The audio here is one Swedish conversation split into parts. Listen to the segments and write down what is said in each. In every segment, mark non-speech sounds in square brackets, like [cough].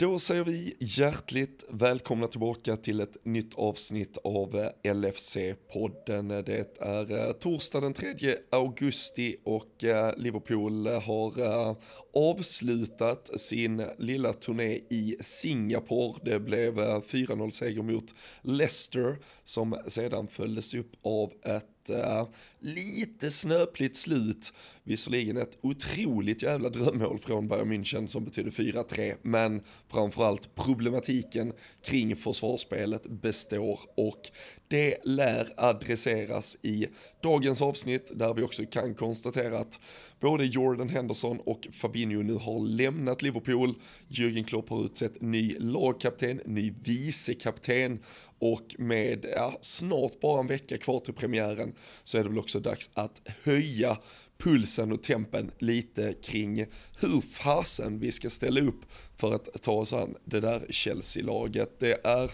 Då säger vi hjärtligt välkomna tillbaka till ett nytt avsnitt av LFC-podden. Det är eh, torsdag den 3 augusti och eh, Liverpool har eh, avslutat sin lilla turné i Singapore. Det blev 4-0 seger mot Leicester som sedan följdes upp av ett uh, lite snöpligt slut. Visserligen ett otroligt jävla drömmål från Bayern München som betyder 4-3, men framförallt problematiken kring försvarsspelet består och det lär adresseras i dagens avsnitt där vi också kan konstatera att både Jordan Henderson och Fabinho nu har lämnat Liverpool. Jürgen Klopp har utsett ny lagkapten, ny vicekapten och med ja, snart bara en vecka kvar till premiären så är det väl också dags att höja pulsen och tempen lite kring hur fasen vi ska ställa upp för att ta oss an det där Chelsea-laget. Det är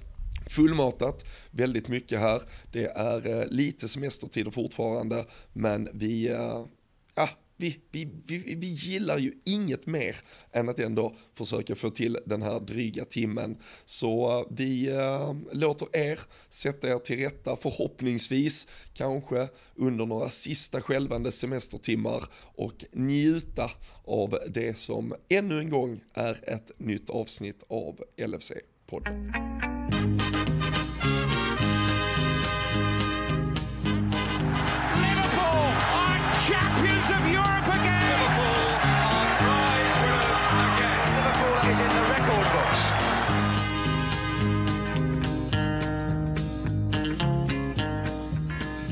fullmatat, väldigt mycket här. Det är eh, lite semestertider fortfarande, men vi, eh, ja, vi, vi, vi, vi gillar ju inget mer än att ändå försöka få till den här dryga timmen. Så eh, vi eh, låter er sätta er till rätta förhoppningsvis, kanske under några sista skälvande semestertimmar och njuta av det som ännu en gång är ett nytt avsnitt av LFC-podden.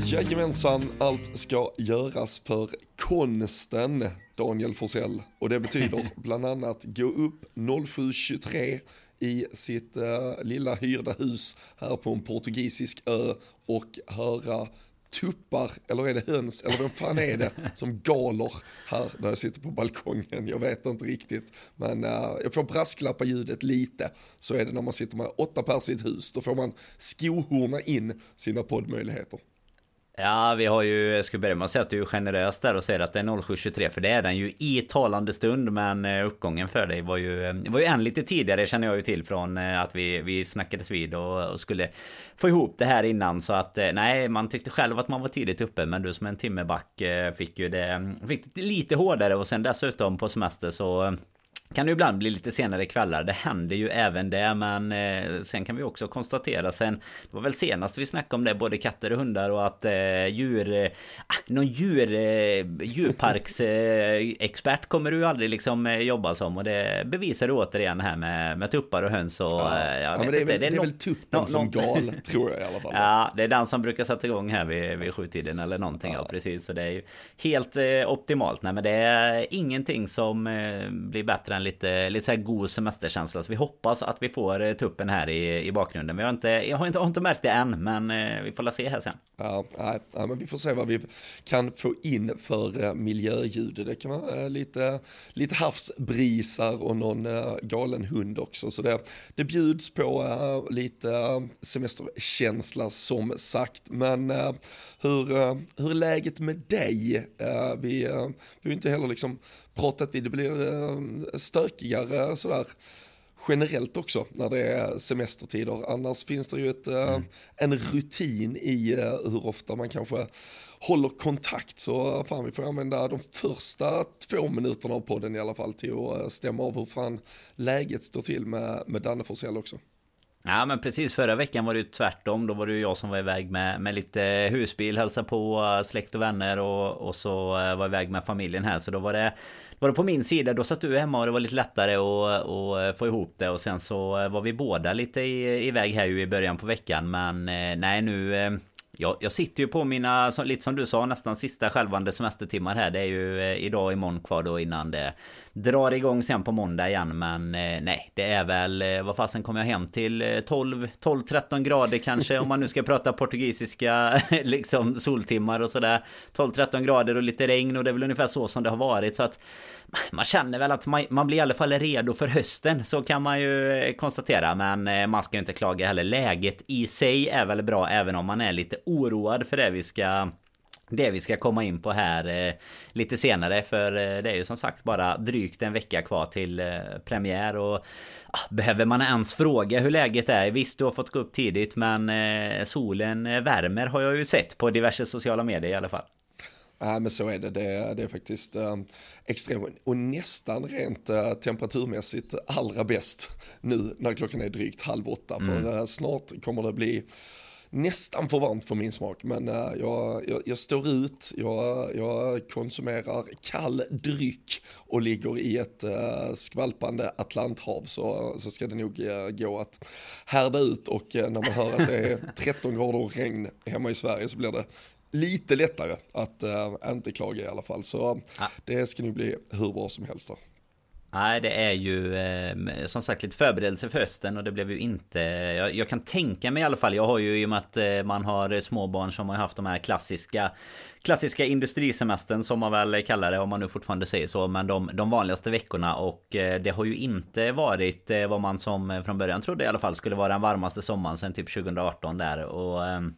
Jajamensan, allt ska göras för konsten, Daniel Forsell. Och det betyder [laughs] bland annat gå upp 07.23 i sitt uh, lilla hyrda hus här på en portugisisk ö och höra tuppar, eller är det höns, eller vem fan är det [laughs] som galer här när jag sitter på balkongen? Jag vet inte riktigt, men uh, jag får brasklappa ljudet lite. Så är det när man sitter med åtta pers i ett hus, då får man skohorna in sina poddmöjligheter. Ja, vi har ju, jag ska börja med att säga att du är generös där och säger att det är 07.23 för det är den ju i talande stund men eh, uppgången för dig var ju, eh, var ju en lite tidigare känner jag ju till från eh, att vi, vi snackades vid och, och skulle få ihop det här innan. Så att nej, man tyckte själv att man var tidigt uppe men du som en timmerback fick ju det, fick det lite hårdare och sen dessutom på semester så kan det ibland bli lite senare kvällar. Det händer ju även det. Men eh, sen kan vi också konstatera sen. Det var väl senast vi snackade om det. Både katter och hundar och att eh, djur... Eh, någon djur... Eh, djurparksexpert kommer du aldrig liksom eh, jobba som. Och det bevisar du återigen här med, med tuppar och höns och... Ja, eh, ja men det är, väl, det är, är väl tuppen no, som no, gal [laughs] tror jag i alla fall. Ja, det är den som brukar sätta igång här vid, vid sjutiden eller någonting. Ja. ja precis. Så det är ju helt eh, optimalt. Nej men det är ingenting som blir bättre verkligen lite, lite så här god semesterkänsla. Så vi hoppas att vi får eh, tuppen här i, i bakgrunden. Vi har inte, jag har inte, har inte märkt det än, men eh, vi får la se här sen. Ja, nej, ja, men vi får se vad vi kan få in för eh, miljöljud. Det kan vara lite, lite havsbrisar och någon galen hund också. Så det, det bjuds på lite semesterkänsla som sagt. Men hur, hur är läget med dig? vi, vi har inte heller liksom pratat vid, det blir eh, stökigare sådär generellt också när det är semestertider. Annars finns det ju ett, eh, mm. en rutin i eh, hur ofta man kanske håller kontakt. Så fan vi får använda de första två minuterna av podden i alla fall till att stämma av hur fan läget står till med, med Danne Forsell också. Ja men precis förra veckan var det ju tvärtom. Då var det ju jag som var iväg med, med lite husbil, hälsa på släkt och vänner och, och så eh, var jag iväg med familjen här. Så då var det, var det på min sida. Då satt du hemma och det var lite lättare att, att eh, få ihop det. Och sen så eh, var vi båda lite iväg här ju i början på veckan. Men nej nu jag, jag sitter ju på mina, lite som du sa, nästan sista skälvande semestertimmar här. Det är ju eh, idag och imorgon kvar då innan det drar igång sen på måndag igen. Men eh, nej, det är väl, eh, vad fasen kommer jag hem till? Eh, 12, 12-13 grader kanske om man nu ska prata portugisiska [laughs] liksom soltimmar och sådär. 12-13 grader och lite regn och det är väl ungefär så som det har varit. Så att man känner väl att man, man blir i alla fall redo för hösten. Så kan man ju eh, konstatera. Men eh, man ska ju inte klaga heller. Läget i sig är väl bra även om man är lite oroad för det vi ska det vi ska komma in på här eh, lite senare för eh, det är ju som sagt bara drygt en vecka kvar till eh, premiär och ah, behöver man ens fråga hur läget är? Visst, du har fått gå upp tidigt men eh, solen eh, värmer har jag ju sett på diverse sociala medier i alla fall. Ja, men så är det. Det det är faktiskt eh, extremt och nästan rent eh, temperaturmässigt allra bäst nu när klockan är drygt halv åtta. Mm. För eh, snart kommer det bli nästan för varmt för min smak. Men uh, jag, jag, jag, står ut, jag, jag, konsumerar kall dryck och ligger i ett uh, skvalpande Atlanthav så, så ska det nog uh, gå att härda ut och när man hör att det är [laughs] 13 grader och regn hemma i Sverige så blir det lite lättare att inte klaga i alla fall. Så det ska nog bli hur bra som helst. Där. Nej, det är ju eh, som sagt lite förberedelse för hösten och det blev ju inte... Jag, jag, kan tänka mig i alla fall. Jag har ju i och med att eh, man har småbarn som har haft de här klassiska klassiska industrisemestern som man väl kallar det om man nu fortfarande säger så. Men de, de vanligaste veckorna och eh, det har ju inte varit eh, vad man som från början trodde i alla fall skulle vara den varmaste sommaren sen typ 2018 där och ehm,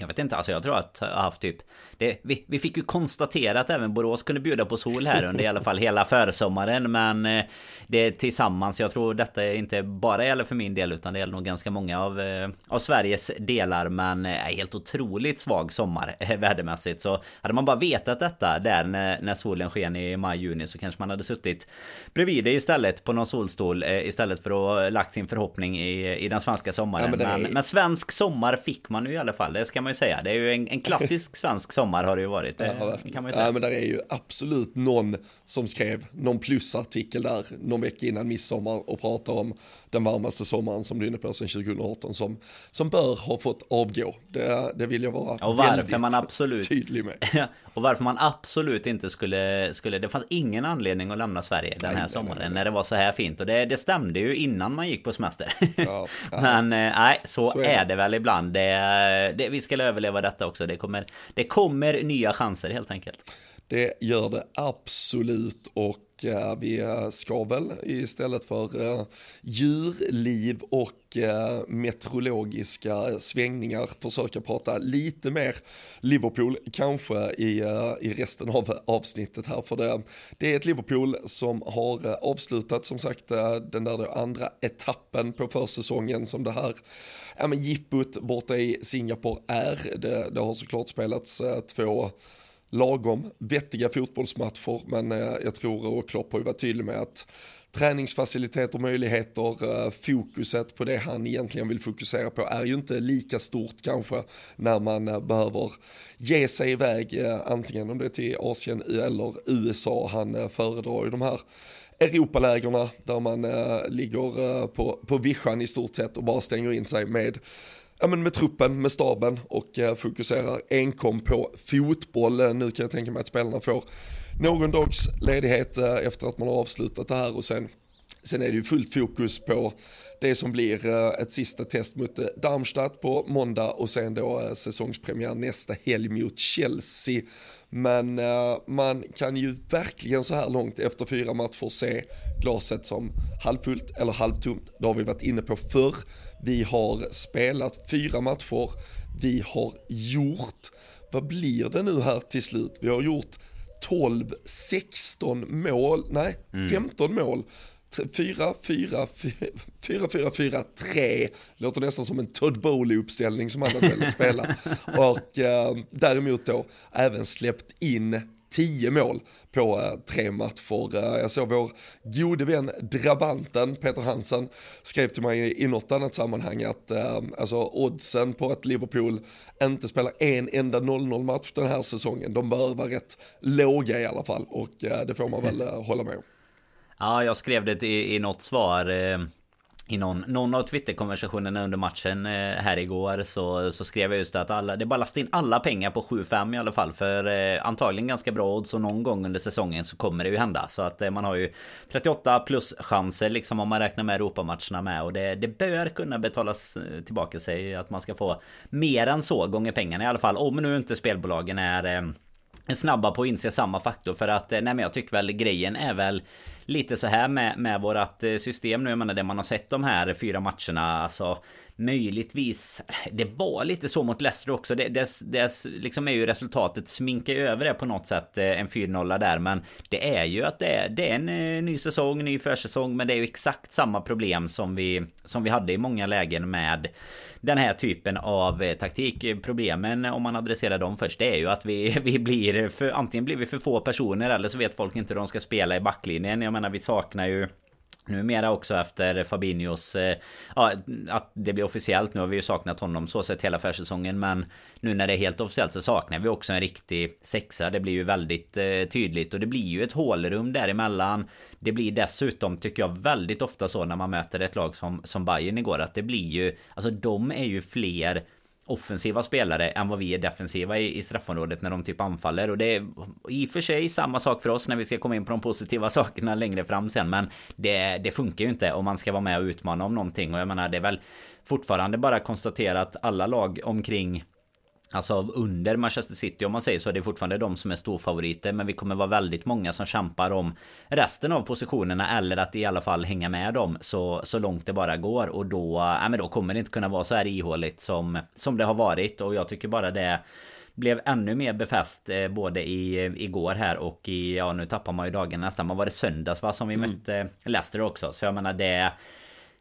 jag vet inte, alltså jag tror att jag har haft typ det, vi, vi fick ju konstatera att även Borås kunde bjuda på sol här under i alla fall hela försommaren Men eh, det tillsammans, jag tror detta inte bara gäller för min del utan det gäller nog ganska många av, eh, av Sveriges delar Men eh, helt otroligt svag sommar vädermässigt. Så hade man bara vetat detta där när, när solen sken i maj-juni så kanske man hade suttit bredvid det istället på någon solstol Istället för att lagt sin förhoppning i, i den svenska sommaren. Ja, men, men, men, svensk sommar fick man ju i alla fall, det ska man ju säga Det är ju en, en klassisk [laughs] svensk sommar har det ju varit. Det ja, kan man ju säga. Ja, men där är ju absolut någon som skrev någon plusartikel där någon vecka innan midsommar och pratade om den varmaste sommaren som du är inne på sedan 2018 som, som bör ha fått avgå. Det, det vill jag vara och varför man absolut, tydlig med. [laughs] och varför man absolut inte skulle, skulle, det fanns ingen anledning att lämna Sverige den här nej, sommaren nej, nej, när det var så här fint. Och det, det stämde ju innan man gick på semester. Ja. [laughs] Men eh, nej, så, så är, är det. det. väl ibland. Det, det, vi ska överleva detta också. Det kommer, det kommer nya chanser helt enkelt. Det gör det absolut och eh, vi eh, ska väl istället för eh, djurliv och meteorologiska svängningar försöka prata lite mer Liverpool kanske i, i resten av avsnittet här för det, det är ett Liverpool som har avslutat som sagt den där andra etappen på försäsongen som det här ja, men jippot borta i Singapore är. Det, det har såklart spelats två lagom vettiga fotbollsmatcher men eh, jag tror och Klopp har ju varit tydlig med att träningsfaciliteter, möjligheter, eh, fokuset på det han egentligen vill fokusera på är ju inte lika stort kanske när man eh, behöver ge sig iväg antingen om det är till Asien eller USA. Han föredrar ju de här Europalägerna där man ligger på, på vischan i stort sett och bara stänger in sig med ja, men med truppen, med staben och eh, fokuserar enkom på fotboll. Eh, nu kan jag tänka mig att spelarna får någon dags ledighet eh, efter att man har avslutat det här och sen Sen är det ju fullt fokus på det som blir eh, ett sista test mot eh, Darmstadt på måndag och sen då eh, säsongspremiär nästa helg mot Chelsea. Men man kan ju verkligen så här långt efter fyra matcher se glaset som halvfullt eller halvtomt. Det har vi varit inne på förr. Vi har spelat fyra matcher, vi har gjort, vad blir det nu här till slut? Vi har gjort 12, 16 mål, nej, 15 mm. mål 4, 4, 4, 4, 4, 3. Låter nästan som en Todd Bowley-uppställning som han har velat spela. Och eh, däremot då även släppt in 10 mål på eh, tre matcher. Eh, jag såg vår gode vän drabanten Peter Hansen skrev till mig i något annat sammanhang att eh, alltså oddsen på att Liverpool inte spelar en enda 0-0 match den här säsongen, de bör vara rätt låga i alla fall och eh, det får man väl eh, hålla med om. Ja, jag skrev det i, i något svar. Eh, I någon, någon av Twitter-konversationerna under matchen eh, här igår så, så skrev jag just att alla, det bara in alla pengar på 7-5 i alla fall. För eh, antagligen ganska bra odds och någon gång under säsongen så kommer det ju hända. Så att eh, man har ju 38 plus chanser liksom om man räknar med Europamatcherna med. Och det, det bör kunna betalas eh, tillbaka sig att man ska få mer än så gånger pengarna i alla fall. Om nu inte spelbolagen är eh, snabba på att inse samma faktor för att eh, nej men jag tycker väl grejen är väl lite så här med, med vårat eh, system nu. Jag menar det man har sett de här fyra matcherna. Alltså möjligtvis. Det var lite så mot Leicester också. Det, det, det liksom är ju resultatet sminkar över det på något sätt. Eh, en 4-0 där. Men det är ju att det är, det är en eh, ny säsong, ny försäsong. Men det är ju exakt samma problem som vi, som vi hade i många lägen med den här typen av eh, taktik. Problemen om man adresserar dem först det är ju att vi, [laughs] vi blir för, antingen blir vi för få personer eller så vet folk inte hur de ska spela i backlinjen. Jag menar vi saknar ju Numera också efter Fabinhos, eh, ja, att det blir officiellt. Nu har vi ju saknat honom så sett hela försäsongen. Men nu när det är helt officiellt så saknar vi också en riktig sexa. Det blir ju väldigt eh, tydligt. Och det blir ju ett hålrum däremellan. Det blir dessutom, tycker jag, väldigt ofta så när man möter ett lag som, som Bayern igår. Att det blir ju, alltså de är ju fler offensiva spelare än vad vi är defensiva i, i straffområdet när de typ anfaller. Och det är i och för sig samma sak för oss när vi ska komma in på de positiva [laughs] sakerna längre fram sen. Men det, det funkar ju inte om man ska vara med och utmana om någonting. Och jag menar det är väl fortfarande bara konstatera att alla lag omkring Alltså under Manchester City om man säger så, det är fortfarande de som är storfavoriter. Men vi kommer vara väldigt många som kämpar om resten av positionerna. Eller att i alla fall hänga med dem så, så långt det bara går. Och då, äh, men då kommer det inte kunna vara så här ihåligt som, som det har varit. Och jag tycker bara det blev ännu mer befäst eh, både i, igår här och i, ja nu tappar man ju dagen nästan. Men var det söndags va som vi mm. mötte Leicester också. Så jag menar det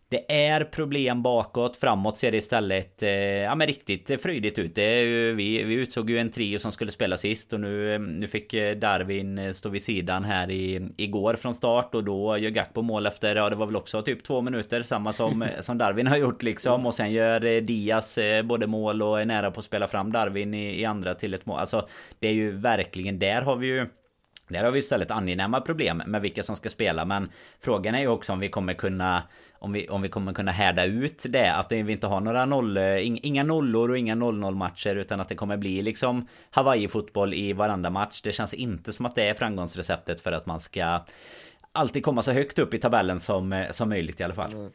det är problem bakåt, framåt ser det istället eh, ja, men riktigt fröjdigt ut. Det vi, vi utsåg ju en trio som skulle spela sist och nu, nu fick eh, Darwin eh, stå vid sidan här i, igår från start och då gör Gakpo mål efter, ja det var väl också typ två minuter, samma som, [laughs] eh, som Darwin har gjort liksom. Och sen gör Diaz både mål och är nära på att spela fram Darwin i, i andra till ett mål. Alltså det är ju verkligen, där har vi ju där har vi istället angenäma problem med vilka som ska spela men Frågan är ju också om vi kommer kunna om vi, om vi kommer kunna härda ut det. Att vi inte har några noll, eh, inga nollor och inga 0-0 matcher Utan att det kommer bli liksom Hawaii-fotboll i varenda match. Det känns inte som att det är framgångsreceptet för att man ska Alltid komma så högt upp i tabellen som, eh, som möjligt i alla fall. Mm.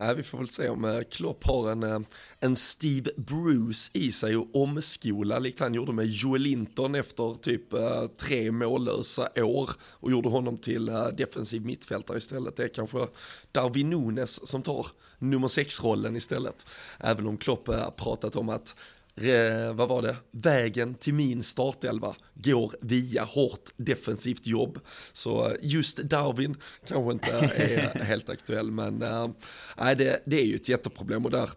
Nej, vi får väl se om eh, Klopp har en, eh, en Steve Bruce i sig och omskola likt han gjorde med Joel Linton efter typ eh, tre mållösa år och gjorde honom till defensiv mittfältare istället. Det är kanske Darwin Nunes som tar nummer sex-rollen istället. Även om Klopp pratat om att vad var det, vägen till min startelva går via hårt defensivt jobb. Så just Darwin kanske inte är [laughs] helt aktuell, men äh, det, det är ju ett jätteproblem. Och där,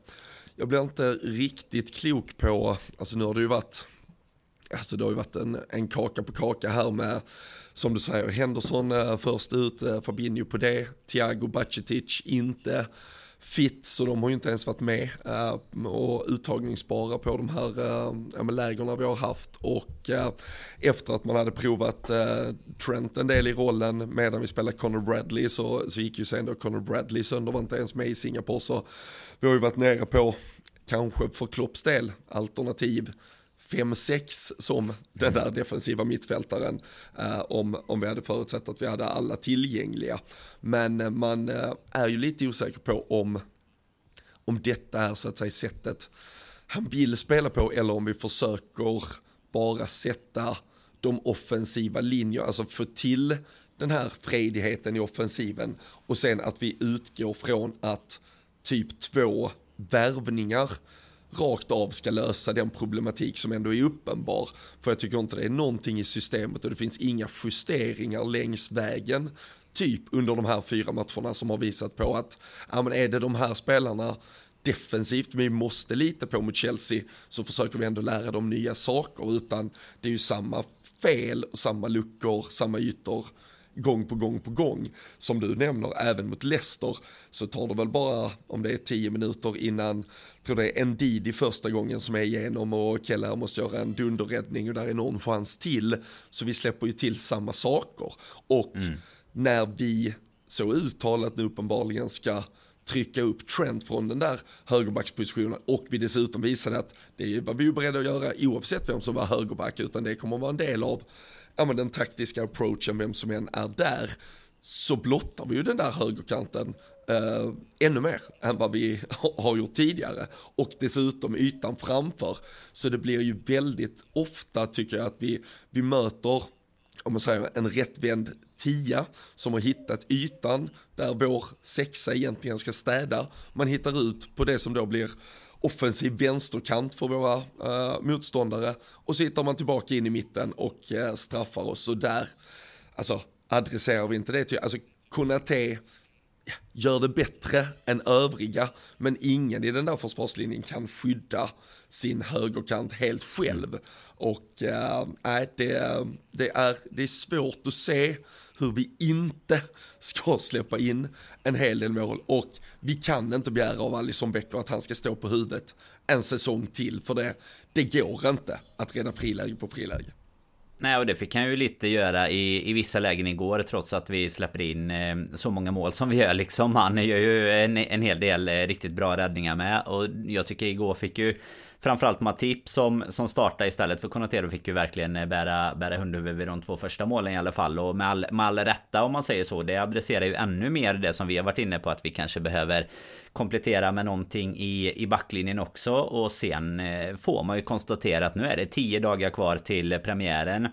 jag blir inte riktigt klok på, alltså nu har det ju varit, alltså det har ju varit en, en kaka på kaka här med, som du säger, Henderson äh, först ut, äh, Fabinho på det, Thiago Bacetic inte, fit så de har ju inte ens varit med uh, och uttagningsbara på de här eh, uh, lägerna vi har haft. Och uh, efter att man hade provat Trent en del i rollen medan vi spelade Conor Bradley så, så gick ju sen då Conor Bradley sönder var inte ens med i Singapore. Så vi har ju varit nere på kanske för Klopps del alternativ. 5-6 som den där defensiva mittfältaren eh, om, om vi hade förutsett att vi hade alla tillgängliga. Men eh, man eh, är ju lite osäker på om, om detta är så att säga sättet han vill spela på eller om vi försöker bara sätta de offensiva linjerna, alltså få till den här fredigheten i offensiven och sen att vi utgår från att typ två värvningar rakt av ska lösa den problematik som ändå är uppenbar. För jag tycker inte det är någonting i systemet och det finns inga justeringar längs vägen typ under de här fyra matcherna som har visat på att, ja men är det de här spelarna defensivt vi måste lita på mot Chelsea så försöker vi ändå lära dem nya saker utan det är ju samma fel, samma luckor, samma ytor gång på gång på gång. Som du nämner, även mot Leicester så tar det väl bara, om det är tio minuter innan, tror det är Ndidi första gången som är igenom och Keller måste göra en dunderräddning och där är någon chans till. Så vi släpper ju till samma saker. Och mm. när vi så uttalat nu uppenbarligen ska trycka upp Trent från den där högerbackspositionen och vi dessutom visade att det var vi ju beredda att göra oavsett vem som var högerback utan det kommer att vara en del av ja, men den taktiska approachen, vem som än är där, så blottar vi ju den där högerkanten eh, ännu mer än vad vi [laughs] har gjort tidigare. Och dessutom ytan framför. Så det blir ju väldigt ofta tycker jag att vi, vi möter om man säger en rättvänd tia som har hittat ytan där vår sexa egentligen ska städa. Man hittar ut på det som då blir offensiv vänsterkant för våra uh, motståndare. Och så hittar man tillbaka in i mitten och uh, straffar oss. Och där, alltså adresserar vi inte det alltså Konate gör det bättre än övriga, men ingen i den där försvarslinjen kan skydda sin högerkant helt själv. Och äh, det, det, är, det är svårt att se hur vi inte ska släppa in en hel del mål och vi kan inte begära av Alisson Becker att han ska stå på huvudet en säsong till för det, det går inte att rädda friläge på friläge. Nej, och det fick han ju lite göra i, i vissa lägen igår trots att vi släpper in eh, så många mål som vi gör liksom. Han gör ju en, en hel del eh, riktigt bra räddningar med och jag tycker igår fick ju Framförallt Matip som, som startade istället för Konatero fick ju verkligen eh, bära, bära hundhuvud vid de två första målen i alla fall. Och med all, med all rätta om man säger så. Det adresserar ju ännu mer det som vi har varit inne på att vi kanske behöver komplettera med någonting i, i backlinjen också. Och sen eh, får man ju konstatera att nu är det tio dagar kvar till premiären.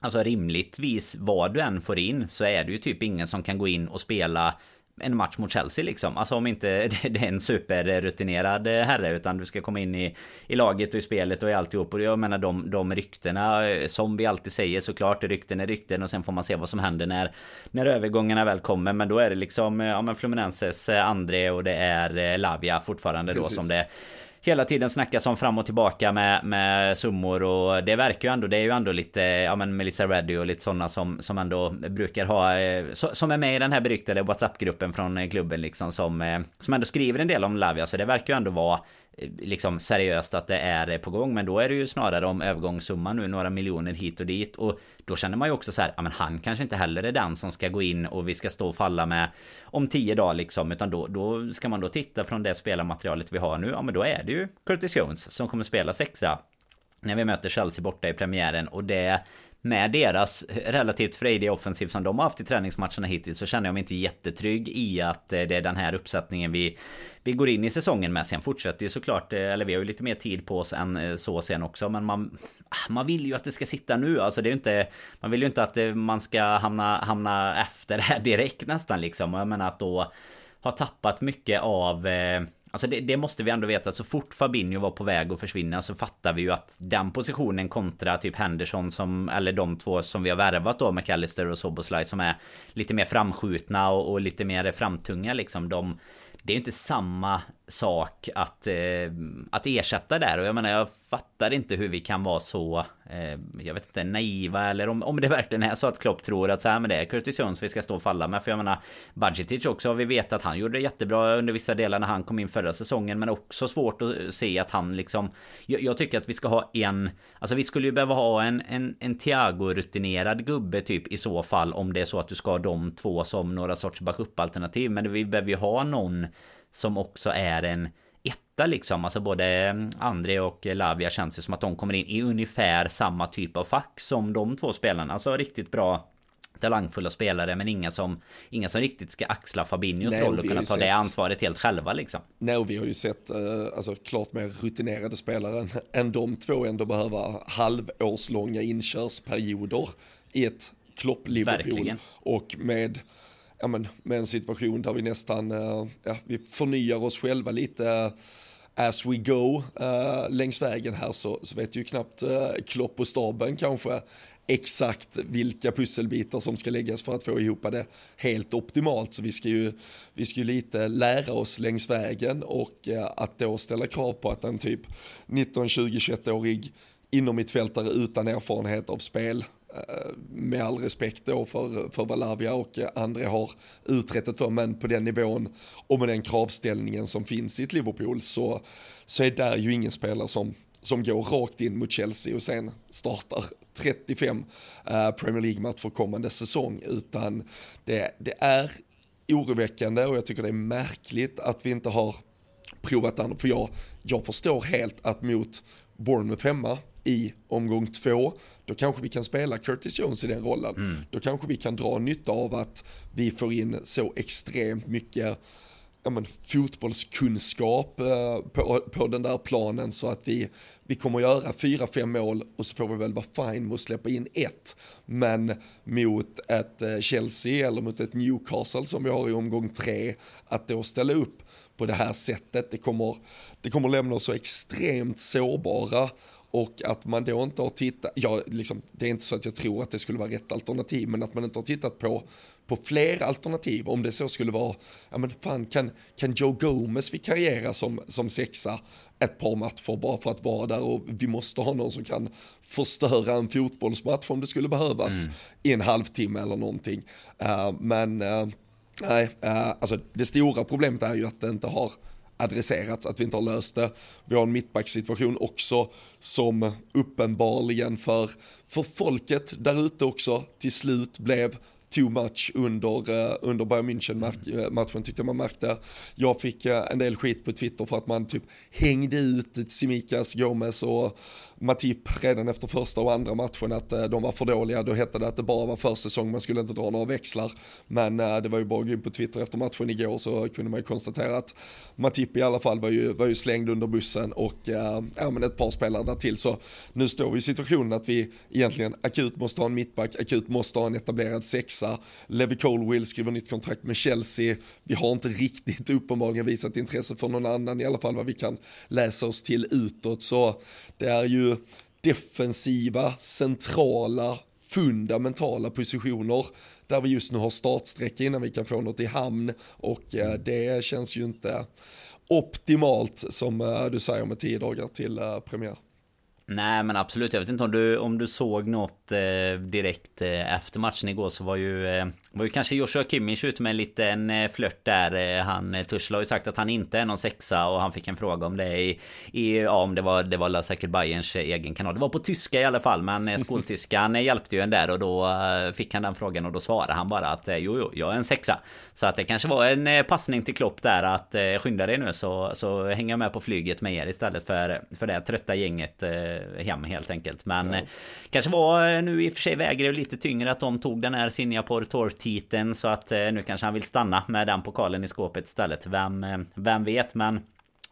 Alltså rimligtvis vad du än får in så är det ju typ ingen som kan gå in och spela en match mot Chelsea liksom. Alltså om inte [laughs] det är en superrutinerad herre utan du ska komma in i, i laget och i spelet och i alltihop. Och jag menar de, de ryktena som vi alltid säger såklart. Rykten är rykten och sen får man se vad som händer när, när övergångarna väl kommer. Men då är det liksom ja men Fluminenses André och det är Lavia fortfarande Precis. då som det hela tiden snackas om fram och tillbaka med, med summor och det verkar ju ändå, det är ju ändå lite, ja men Melissa Reddy och lite sådana som, som ändå brukar ha, eh, som är med i den här beryktade WhatsApp-gruppen från eh, klubben liksom som, eh, som ändå skriver en del om Lavia. Så det verkar ju ändå vara liksom seriöst att det är på gång. Men då är det ju snarare om övergångssumman nu, några miljoner hit och dit. Och då känner man ju också så här, ja men han kanske inte heller är den som ska gå in och vi ska stå och falla med om tio dagar liksom. Utan då, då ska man då titta från det spelarmaterialet vi har nu. Ja men då är det ju Curtis Jones som kommer spela sexa. När vi möter Chelsea borta i premiären och det med deras relativt frejdiga offensiv som de har haft i träningsmatcherna hittills så känner jag mig inte jättetrygg i att eh, det är den här uppsättningen vi, vi går in i säsongen med. Sen fortsätter ju såklart, eh, eller vi har ju lite mer tid på oss än eh, så sen också. Men man, ah, man vill ju att det ska sitta nu. Alltså det är ju inte, man vill ju inte att man ska hamna, hamna efter här [laughs] direkt nästan liksom. Jag menar att då ha tappat mycket av Alltså det, det, måste vi ändå veta, så fort Fabinho var på väg att försvinna så fattar vi ju att den positionen kontra typ Henderson som, eller de två som vi har värvat då, McAllister och Soboslaj som är lite mer framskjutna och, och lite mer framtunga liksom. De, det är inte samma sak att, eh, att ersätta där. Och jag menar, jag fattar inte hur vi kan vara så, Eh, jag vet inte, naiva eller om, om det verkligen är så att Klopp tror att så här, men det är Curtis Jones vi ska stå och falla med. För jag menar, Budgetic också har vi vet att han gjorde det jättebra under vissa delar när han kom in förra säsongen. Men också svårt att se att han liksom, jag, jag tycker att vi ska ha en, alltså vi skulle ju behöva ha en, en, en Thiago-rutinerad gubbe typ i så fall om det är så att du ska ha de två som några sorts backup-alternativ. Men vi behöver ju ha någon som också är en etta liksom. Alltså både mm, André och Lavia känns ju som att de kommer in i ungefär samma typ av fack som de två spelarna. Alltså riktigt bra talangfulla spelare men inga som Inga som riktigt ska axla Fabinhos Nej, roll och kunna ta sett, det ansvaret helt själva liksom. Nej och vi har ju sett uh, alltså klart mer rutinerade spelare än, än de två ändå behöva halvårslånga inkörsperioder i ett Klopp Liverpool och med ja, men, med en situation där vi nästan, eh, ja, vi förnyar oss själva lite eh, as we go uh, längs vägen här så, så vet ju knappt uh, Klopp och staben kanske exakt vilka pusselbitar som ska läggas för att få ihop det helt optimalt. Så vi ska ju, vi ska ju lite lära oss längs vägen och uh, att då ställa krav på att en typ 19, 20, 21-årig inom mittfältare utan erfarenhet av spel Eh, med all respekt då för, för vad Lavia och André har uträttat för, men på den nivån och med den kravställningen som finns i ett Liverpool så, så är där ju ingen spelare som, som går rakt in mot Chelsea och sen startar 35 eh, Premier League-matcher kommande säsong, utan det, det är oroväckande och jag tycker det är märkligt att vi inte har provat andra, för jag, jag förstår helt att mot Bournemouth hemma i omgång två, då kanske vi kan spela Curtis Jones i den rollen. Mm. Då kanske vi kan dra nytta av att vi får in så extremt mycket ja, men, fotbollskunskap eh, på, på den där planen så att vi, vi kommer göra fyra, fem mål och så får vi väl vara fine med att släppa in ett. Men mot ett eh, Chelsea eller mot ett Newcastle som vi har i omgång tre, att då ställa upp på det här sättet, det kommer, det kommer lämna oss så extremt sårbara och att man då inte har tittat, ja, liksom, det är inte så att jag tror att det skulle vara rätt alternativ, men att man inte har tittat på, på fler alternativ, om det så skulle vara, ja men fan kan, kan Joe Gomez vikariera som, som sexa ett par matcher bara för att vara där och vi måste ha någon som kan förstöra en fotbollsmatch om det skulle behövas mm. i en halvtimme eller någonting. Uh, men uh, nej, eh, alltså det stora problemet är ju att det inte har adresserats, att vi inte har löst det. Vi har en mittbacksituation också som uppenbarligen för, för folket där ute också till slut blev too much under, eh, under Bayern München-matchen eh, tyckte jag man märkte. Jag fick en del skit på Twitter för att man typ hängde ut Simikas, Gomes. och Matip redan efter första och andra matchen att eh, de var för dåliga. Då hette det att det bara var försäsong, man skulle inte dra några växlar. Men eh, det var ju bara att gå in på Twitter efter matchen igår så kunde man ju konstatera att Matip i alla fall var ju, var ju slängd under bussen och eh, ja, men ett par spelare där till. Så nu står vi i situationen att vi egentligen akut måste ha en mittback, akut måste ha en etablerad sexa Levi Colwill skriver nytt kontrakt med Chelsea. Vi har inte riktigt uppenbarligen visat intresse för någon annan, i alla fall vad vi kan läsa oss till utåt. Så det är ju defensiva, centrala, fundamentala positioner där vi just nu har startsträcka innan vi kan få något i hamn och eh, det känns ju inte optimalt som eh, du säger med tio dagar till eh, premiär. Nej men absolut, jag vet inte om du, om du såg något eh, direkt eh, efter matchen igår så var ju, eh, var ju kanske Joshua Kimmich ute med en liten eh, flört där. Eh, han, eh, Tuchel har ju sagt att han inte är någon sexa och han fick en fråga om det i, i ja om det var, det var säkert Bayerns eh, egen kanal. Det var på tyska i alla fall men eh, skoltyskan eh, hjälpte ju en där och då fick han den frågan och då svarade han bara att jo jo, jag är en sexa. Så att det kanske var en passning till Klopp där att skynda dig nu så, så hänger jag med på flyget med er istället för, för det trötta gänget hem helt enkelt. Men ja. kanske var nu i och för sig väger lite tyngre att de tog den här Singapore Tour-titeln så att nu kanske han vill stanna med den pokalen i skåpet istället. Vem, vem vet men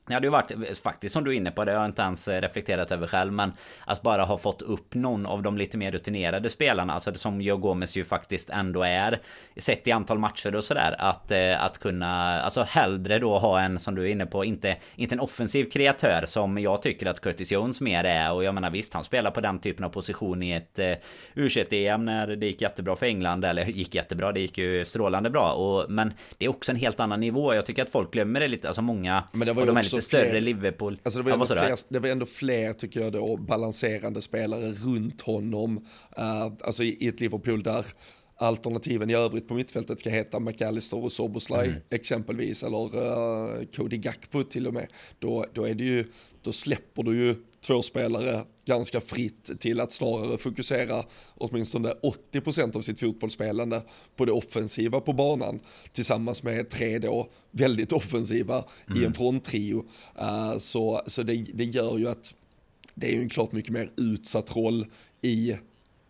det hade ju varit faktiskt som du är inne på, det har jag inte ens reflekterat över själv Men att bara ha fått upp någon av de lite mer rutinerade spelarna Alltså som Joe Gomez ju faktiskt ändå är Sett i antal matcher och sådär Att, eh, att kunna Alltså hellre då ha en som du är inne på Inte, inte en offensiv kreatör som jag tycker att Curtis Jones mer är Och jag menar visst han spelar på den typen av position i ett uh, u em när det gick jättebra för England Eller gick jättebra, det gick ju strålande bra och, Men det är också en helt annan nivå. Jag tycker att folk glömmer det lite Alltså många Lite större fler, Liverpool. Alltså det, var ja, fler, det var ändå fler, tycker jag, då, balanserande spelare runt honom. Uh, alltså i, i ett Liverpool där alternativen i övrigt på mittfältet ska heta McAllister och Soboslaj mm. exempelvis, eller uh, Cody Gakpo till och med. Då, då, är det ju, då släpper du ju två spelare ganska fritt till att snarare fokusera åtminstone 80% av sitt fotbollsspelande på det offensiva på banan tillsammans med tre då väldigt offensiva mm. i en fronttrio. Uh, så så det, det gör ju att det är ju en klart mycket mer utsatt roll i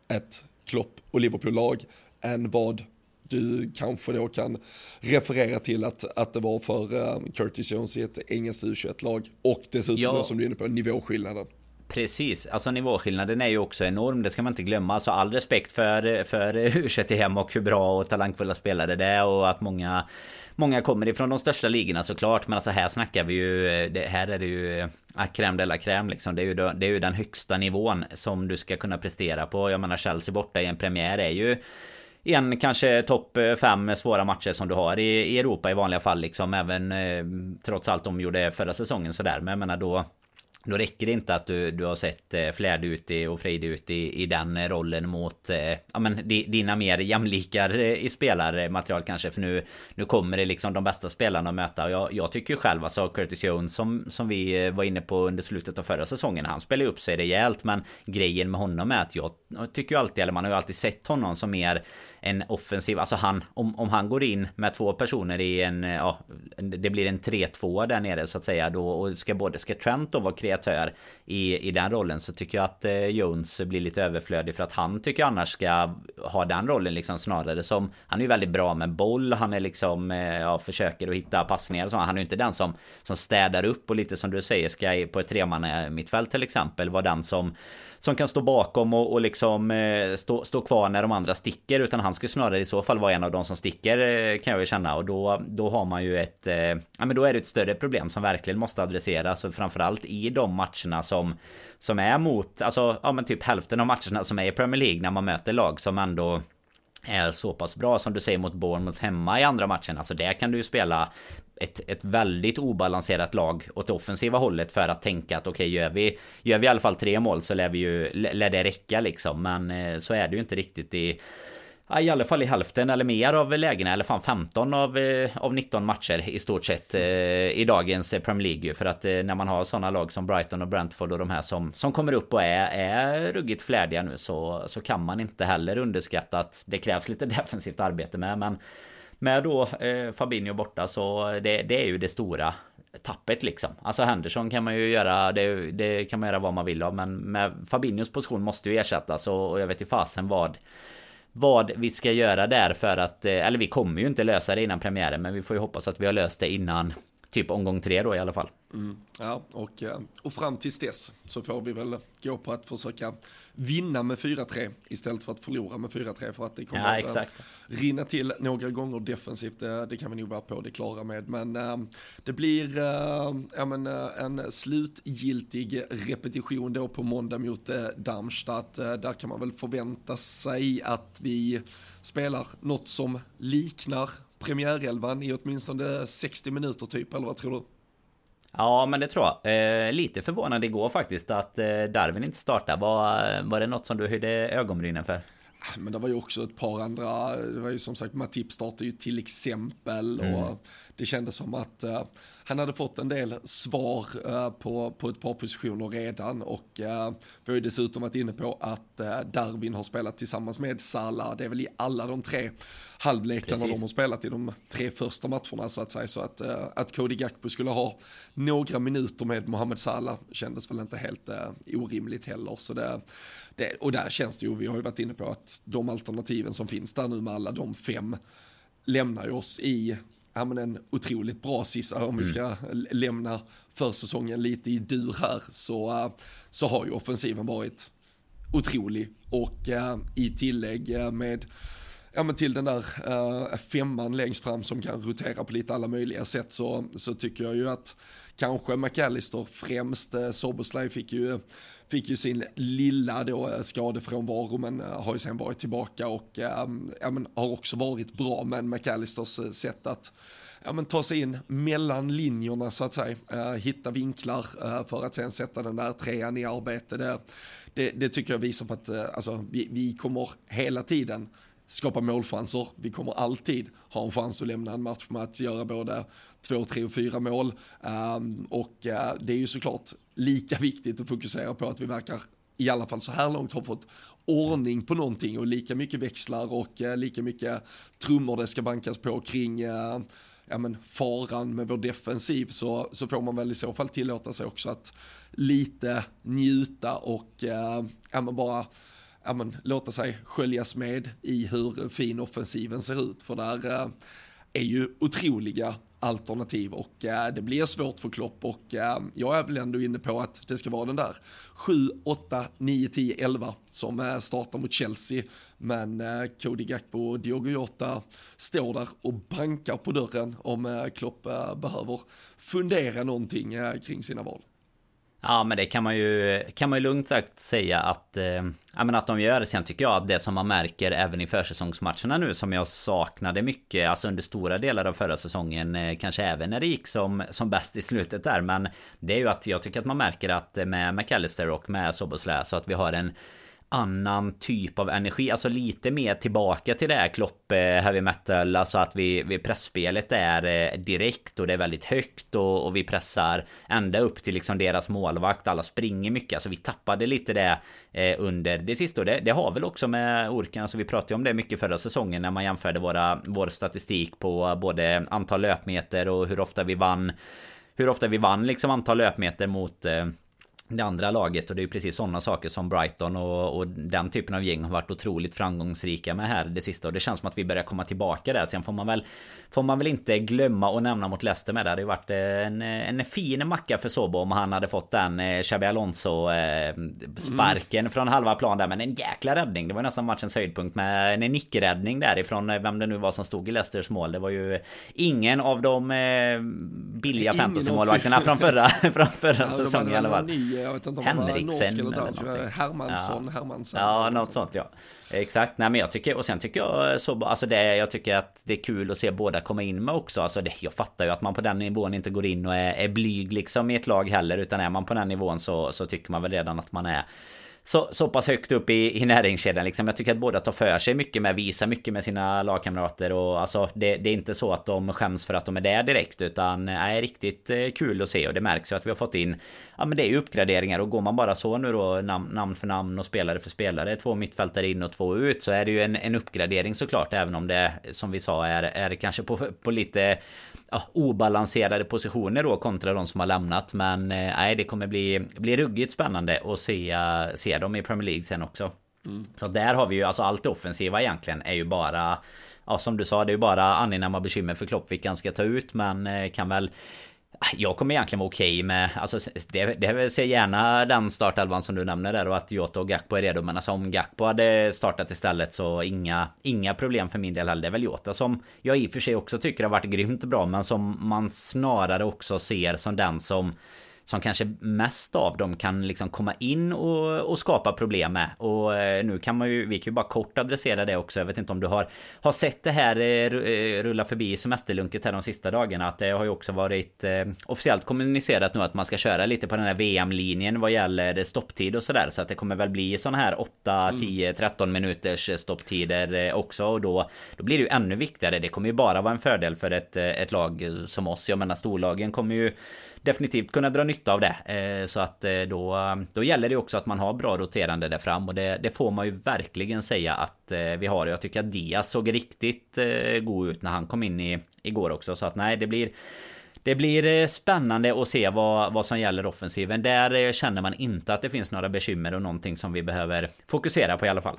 ett Klopp och Liverpool-lag än vad du kanske då kan referera till att, att det var för uh, Curtis Jones i ett engelskt U21-lag och dessutom ja. som du är inne på nivåskillnaden. Precis, alltså nivåskillnaden är ju också enorm, det ska man inte glömma. Alltså all respekt för, för u hem och hur bra och talangfulla spelare det är och att många Många kommer ifrån de största ligorna såklart Men alltså här snackar vi ju det, Här är det ju äh, Crème de la crème liksom det är, ju, det är ju den högsta nivån Som du ska kunna prestera på Jag menar Chelsea borta i en premiär är ju en kanske topp eh, fem svåra matcher som du har i, i Europa i vanliga fall liksom även eh, trots allt de gjorde förra säsongen sådär. Men jag menar då då räcker det inte att du, du har sett eh, Flärd ut i, och Frejd ut i, i den eh, rollen mot eh, ja, men, dina mer jämlikar eh, i spelarmaterial kanske. För nu, nu kommer det liksom de bästa spelarna att möta. Och jag, jag tycker själv alltså Curtis Jones som, som vi eh, var inne på under slutet av förra säsongen. Han spelar upp sig rejält. Men grejen med honom är att jag, jag tycker ju alltid, eller man har ju alltid sett honom som mer en offensiv, alltså han, om, om han går in med två personer i en, ja, det blir en 3-2 där nere så att säga då och ska både, ska Trent då vara kreativ kreatör i, i den rollen så tycker jag att eh, Jones blir lite överflödig för att han tycker jag annars ska ha den rollen liksom snarare som Han är ju väldigt bra med boll, han är liksom eh, ja, försöker att hitta passningar och så. Han är ju inte den som som städar upp och lite som du säger ska på ett tremanna mittfält till exempel vara den som som kan stå bakom och, och liksom eh, stå, stå kvar när de andra sticker utan han skulle snarare i så fall vara en av de som sticker eh, kan jag ju känna och då då har man ju ett eh, ja men då är det ett större problem som verkligen måste adresseras och framförallt i de matcherna som som är mot alltså ja men typ hälften av matcherna som är i Premier League när man möter lag som ändå är så pass bra som du säger mot Bournemouth hemma i andra matchen. Alltså där kan du ju spela ett, ett väldigt obalanserat lag åt det offensiva hållet för att tänka att okej okay, gör vi Gör vi i alla fall tre mål så lär vi ju Lär det räcka liksom men eh, så är det ju inte riktigt i i alla fall i hälften eller mer av lägena, eller fan 15 av, eh, av 19 matcher i stort sett eh, i dagens Premier League. För att när man har sådana lag som Brighton och Brentford och de här som, som kommer upp och är, är ruggigt flärdiga nu så, så kan man inte heller underskatta att det krävs lite [laughs] defensivt arbete med. Men med då eh, Fabinho borta så det, det är ju det stora tappet liksom. Alltså Henderson kan man ju göra, det, det, kan man göra vad man vill av. Men med Fabinhos position måste ju ersättas och, och jag vet ju fasen vad vad vi ska göra där för att, eh, eller vi kommer ju inte lösa det innan premiären men vi får ju hoppas att vi har löst det innan typ omgång tre då i alla fall. Mm, ja, och, eh, och fram tills dess så får vi väl gå på att försöka vinna med 4-3 istället för att förlora med 4-3 för att det kommer ja, att eh, rinna till några gånger defensivt. Det, det, kan vi nog vara på det klara med. Men äh, det blir äh, ja, men, äh, en slutgiltig repetition då på måndag mot Darmstadt. där kan man väl förvänta sig att vi spelar något som liknar premiärelvan i åtminstone 60 minuter typ, eller vad tror du? Ja, men det tror jag. Eh, lite förvånad igår faktiskt att eh, Darwin inte startade. Var, var det något som du höjde ögonbrynen för? Men det var ju också ett par andra, det var ju som sagt Matip startade ju till exempel mm. och det kändes som att uh, han hade fått en del svar uh, på, på ett par positioner redan och uh, vi har ju dessutom varit inne på att Darwin har spelat tillsammans med Salah, det är väl i alla de tre halvlekarna de har spelat i de tre första matcherna så att säga. Så att, att Cody Gakpo skulle ha några minuter med Mohamed Salah kändes väl inte helt orimligt heller. Så det det, och där känns det ju, vi har ju varit inne på att de alternativen som finns där nu med alla de fem lämnar ju oss i ja, men en otroligt bra sista, om mm. vi ska lämna försäsongen lite i dur här, så, så har ju offensiven varit otrolig och uh, i tillägg uh, med ja, men till den där uh, femman längst fram som kan rotera på lite alla möjliga sätt så, så tycker jag ju att kanske McAllister främst, uh, Soboslaj fick ju fick ju sin lilla då eh, skadefrånvaro men eh, har ju sen varit tillbaka och eh, ja, men har också varit bra med McAllisters sätt att ja, men ta sig in mellan linjerna så att säga, Eh, hitta vinklar eh, för att sen sätta den där trean i arbete. Det, det, det tycker jag visar på att alltså, vi, vi kommer hela tiden skapa målchanser. Vi kommer alltid ha en chans att lämna en match med att göra både två, tre och fyra mål. Ehm, och eh, det är ju såklart lika viktigt att fokusera på att vi verkar i alla fall så här långt har fått ordning på någonting och lika mycket växlar och eh, lika mycket trummor det ska bankas på kring eh, ja, men faran med vår defensiv så, så får man väl i så fall tillåta sig också att lite njuta och ja, men bara ja, men, låta sig sköljas med i hur fin offensiven ser ut. För där eh, är ju otroliga alternativ och eh, det blir svårt för Klopp och eh, jag är väl ändå inne på att det ska vara den där 7, 8, 9, 10, 11 som eh, startar mot Chelsea. Men eh, Cody Gakpo och Diogo Jota står där och bankar på dörren om eh, Klopp eh, behöver fundera någonting eh, kring sina val. Ja men det kan man ju Kan man ju lugnt sagt säga att eh, Ja men att de gör Sen tycker jag att det som man märker även i försäsongsmatcherna nu Som jag saknade mycket Alltså under stora delar av förra säsongen eh, Kanske även när det gick som, som bäst i slutet där Men Det är ju att jag tycker att man märker att med McAllister och med Soboslä Så att vi har en annan typ av energi, alltså lite mer tillbaka till det här Klopp eh, heavy metal, alltså att vi, vi pressspelet är eh, direkt och det är väldigt högt och, och, vi pressar ända upp till liksom deras målvakt, alla springer mycket, alltså vi tappade lite det eh, under det sista. Och det, det har väl också med Orkan, alltså vi pratade om det mycket förra säsongen när man jämförde våra, vår statistik på både antal löpmeter och hur ofta vi vann hur ofta vi vann liksom antal löpmeter mot det andra laget. Och det är ju precis sådana saker som Brighton och, och, den typen av gäng har varit otroligt framgångsrika med här det sista. Och det känns som att vi börjar komma tillbaka där. Sen får man väl Får man väl inte glömma att nämna mot Leicester med. Det hade ju varit en, en fin macka för Sobo om han hade fått den eh, Xabi Alonso eh, sparken mm. från halva plan där. Men en jäkla räddning. Det var nästan matchens höjdpunkt med en nickräddning därifrån eh, vem det nu var som stod i Leicesters mål. Det var ju ingen av de eh, billiga fantasy-målvakterna från förra, [laughs] från förra ja, säsongen i alla fall. Jag vet inte om Henriksen eller dansk, Hermansson, ja. Hermansson. Ja, något sånt ja. Exakt, nej men jag tycker, och sen tycker jag så, alltså det, jag tycker att det är kul att se båda komma in med också. Alltså det, jag fattar ju att man på den nivån inte går in och är, är blyg liksom i ett lag heller, utan är man på den nivån så, så tycker man väl redan att man är så, så pass högt upp i, i näringskedjan liksom. Jag tycker att båda tar för sig mycket med, visar mycket med sina lagkamrater och alltså det, det, är inte så att de skäms för att de är där direkt utan är riktigt eh, kul att se och det märks ju att vi har fått in Ja men det är ju uppgraderingar och går man bara så nu då namn, namn för namn och spelare för spelare två mittfältare in och två ut så är det ju en, en uppgradering såklart även om det som vi sa är, är kanske på, på lite ja, obalanserade positioner då kontra de som har lämnat. Men eh, nej, det kommer bli, bli ruggigt spännande att se, se dem i Premier League sen också. Mm. Så där har vi ju alltså allt det offensiva egentligen är ju bara Ja som du sa det är ju bara angenäma bekymmer för Klopp vilka han ska ta ut men eh, kan väl Ah, jag kommer egentligen vara okej okay med, alltså det, det ser gärna den startelvan som du nämner där och att Jota och Gakpo är redo. Men alltså om Gakpo hade startat istället så inga, inga problem för min del heller. Det är väl Jota som jag i och för sig också tycker har varit grymt bra men som man snarare också ser som den som som kanske mest av dem kan liksom komma in och, och skapa problem med. Och eh, nu kan man ju, vi kan ju bara kort adressera det också. Jag vet inte om du har, har sett det här eh, eh, rulla förbi semesterlunket här de sista dagarna. Att det har ju också varit officiellt kommunicerat nu att man ska köra lite på den här VM-linjen vad gäller stopptid och sådär. Så att det kommer väl bli sådana här 8, 10, 13 minuters stopptider också. Och då, då blir det ju ännu viktigare. Det kommer ju bara vara en fördel för ett, ett lag som oss. Jag menar storlagen kommer ju definitivt kunna dra nytta av det. Eh, så att eh, då, då gäller det också att man har bra roterande där fram och det, det får man ju verkligen säga att eh, vi har. Jag tycker att Diaz såg riktigt eh, god ut när han kom in i, igår också. Så att nej, det blir det blir eh, spännande att se vad, vad som gäller offensiven. Där eh, känner man inte att det finns några bekymmer och någonting som vi behöver fokusera på i alla fall.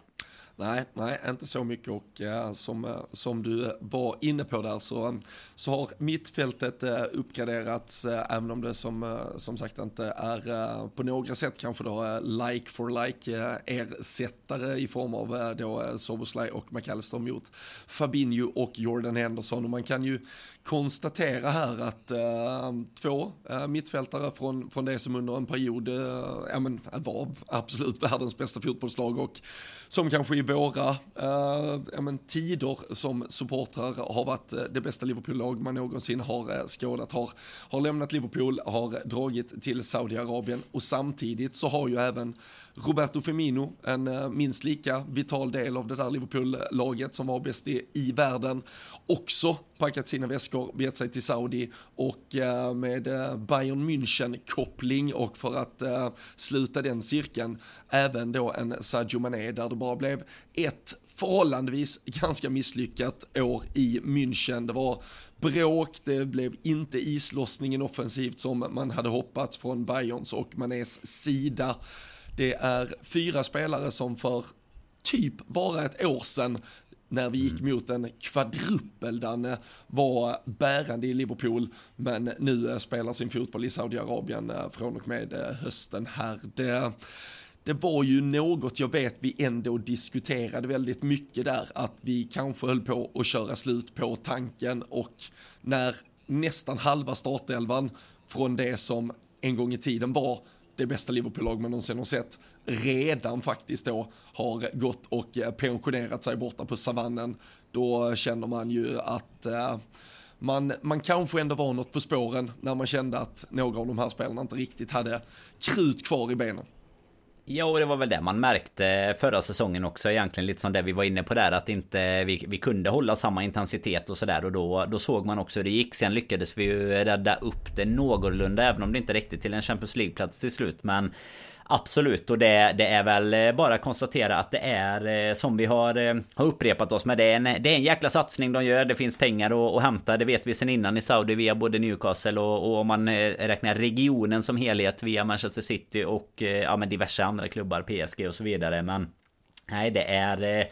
Nej, nej, inte så mycket. Och äh, som, eh, som du var inne på där så, eh, så har mittfältet äh, uppgraderats även om det som, som sagt inte är på några sätt kanske då like for like ersättare i form av då Soboslaj och McAllister mot Fabinho och Jordan Henderson. Och man kan ju konstatera här att äh, två äh, mittfältare från, från det som under en period äh, ja, men, var absolut [laughs] världens bästa fotbollslag och som kanske i våra äh, ja, men, tider som supportrar har varit det bästa Liverpool-lag man någonsin har skådat, har, har lämnat Liverpool, har dragit till Saudiarabien och samtidigt så har ju även Roberto Firmino, en eh, minst lika vital del av det där Liverpool-laget som var bäst i, i världen, också packat sina väskor, begett sig till Saudi och eh, med eh, Bayern München-koppling och för att eh, sluta den cirkeln, även då en Sadio Mané där det bara blev ett förhållandevis ganska misslyckat år i München. Det var bråk, det blev inte islossningen offensivt som man hade hoppats från Bayerns och Manés sida. Det är fyra spelare som för typ bara ett år sedan när vi gick mm. mot en kvadrupel Danne var bärande i Liverpool men nu spelar sin fotboll i Saudiarabien eh, från och med eh, hösten här. Det, det var ju något jag vet vi ändå diskuterade väldigt mycket där att vi kanske höll på att köra slut på tanken och när nästan halva startelvan från det som en gång i tiden var det bästa Liverpool-lag man någonsin har sett redan faktiskt då har gått och eh, pensionerat sig borta på savannen, då känner man ju att eh, man, man kanske ändå var något på spåren när man kände att några av de här spelarna inte riktigt hade krut kvar i benen. Ja, och det var väl det man märkte förra säsongen också egentligen. Lite som det vi var inne på där. Att inte vi, vi kunde hålla samma intensitet och sådär. Och då, då såg man också hur det gick. Sen lyckades vi ju rädda upp det någorlunda. Även om det inte räckte till en Champions League-plats till slut. Men Absolut, och det, det är väl eh, bara att konstatera att det är eh, som vi har, eh, har upprepat oss med. Det är, en, det är en jäkla satsning de gör. Det finns pengar att, att hämta. Det vet vi sedan innan i Saudi via både Newcastle och, och om man räknar regionen som helhet via Manchester City och ja, men diverse andra klubbar, PSG och så vidare. Men nej, det är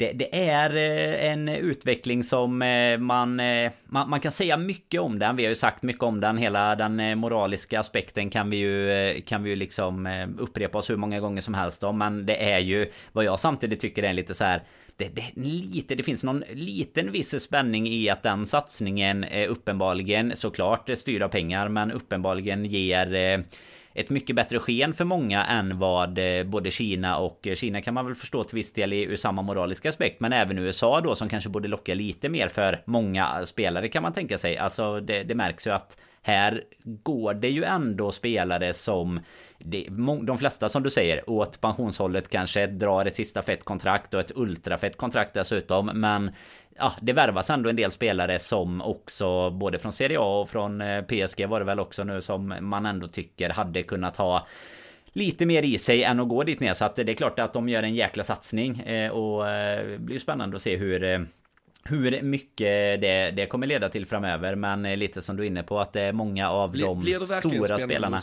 det, det, är eh, en utveckling som eh, man, eh, man, man, kan säga mycket om den. Vi har ju sagt mycket om den. Hela den moraliska aspekten kan vi ju, kan vi ju liksom upprepa oss hur många gånger som helst om. Men det är ju vad jag samtidigt tycker är lite så här det, det, lite, det finns någon liten viss spänning i att den satsningen uppenbarligen såklart styr av pengar men uppenbarligen ger ett mycket bättre sken för många än vad eh, både Kina och eh, Kina kan man väl förstå till viss del ur samma moraliska aspekt. Men även USA då som kanske borde locka lite mer för många spelare kan man tänka sig. Alltså det, det märks ju att här går det ju ändå spelare som de flesta som du säger åt pensionshållet kanske drar ett sista fett kontrakt och ett ultrafett kontrakt dessutom. Men ja, det värvas ändå en del spelare som också både från Serie A och från eh, PSG var det väl också nu som man ändå tycker hade kunnat ha lite mer i sig än att gå dit ner. Så att det är klart att de gör en jäkla satsning eh, och eh, det blir spännande att se hur hur mycket det, det kommer leda till framöver. Men lite som du är inne på att det är många av de stora spelarna.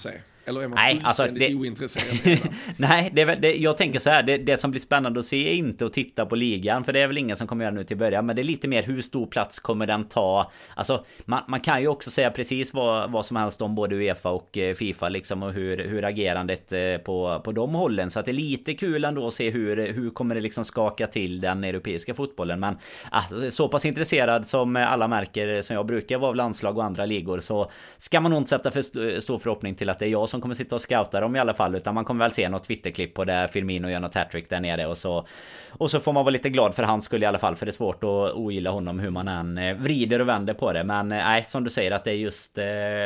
Eller är man Nej, alltså det, ointresserad? [laughs] Nej, det, det, jag tänker så här. Det, det, som blir spännande att se är inte att titta på ligan. För det är väl ingen som kommer göra nu till början. Men det är lite mer hur stor plats kommer den ta? Alltså, man, man kan ju också säga precis vad, vad som helst om både Uefa och eh, Fifa liksom. Och hur, hur agerandet eh, på, på de hållen. Så att det är lite kul ändå att se hur, hur kommer det liksom skaka till den europeiska fotbollen. Men alltså, så pass intresserad som alla märker som jag brukar vara av landslag och andra ligor. Så ska man nog inte sätta för stor förhoppning till att det är jag som som kommer sitta och scouta dem i alla fall. Utan man kommer väl se något Twitterklipp på där Firmino gör något hattrick där nere. Och så, och så får man vara lite glad för hans skull i alla fall. För det är svårt att ogilla honom hur man än eh, vrider och vänder på det. Men eh, nej, som du säger att det är just eh,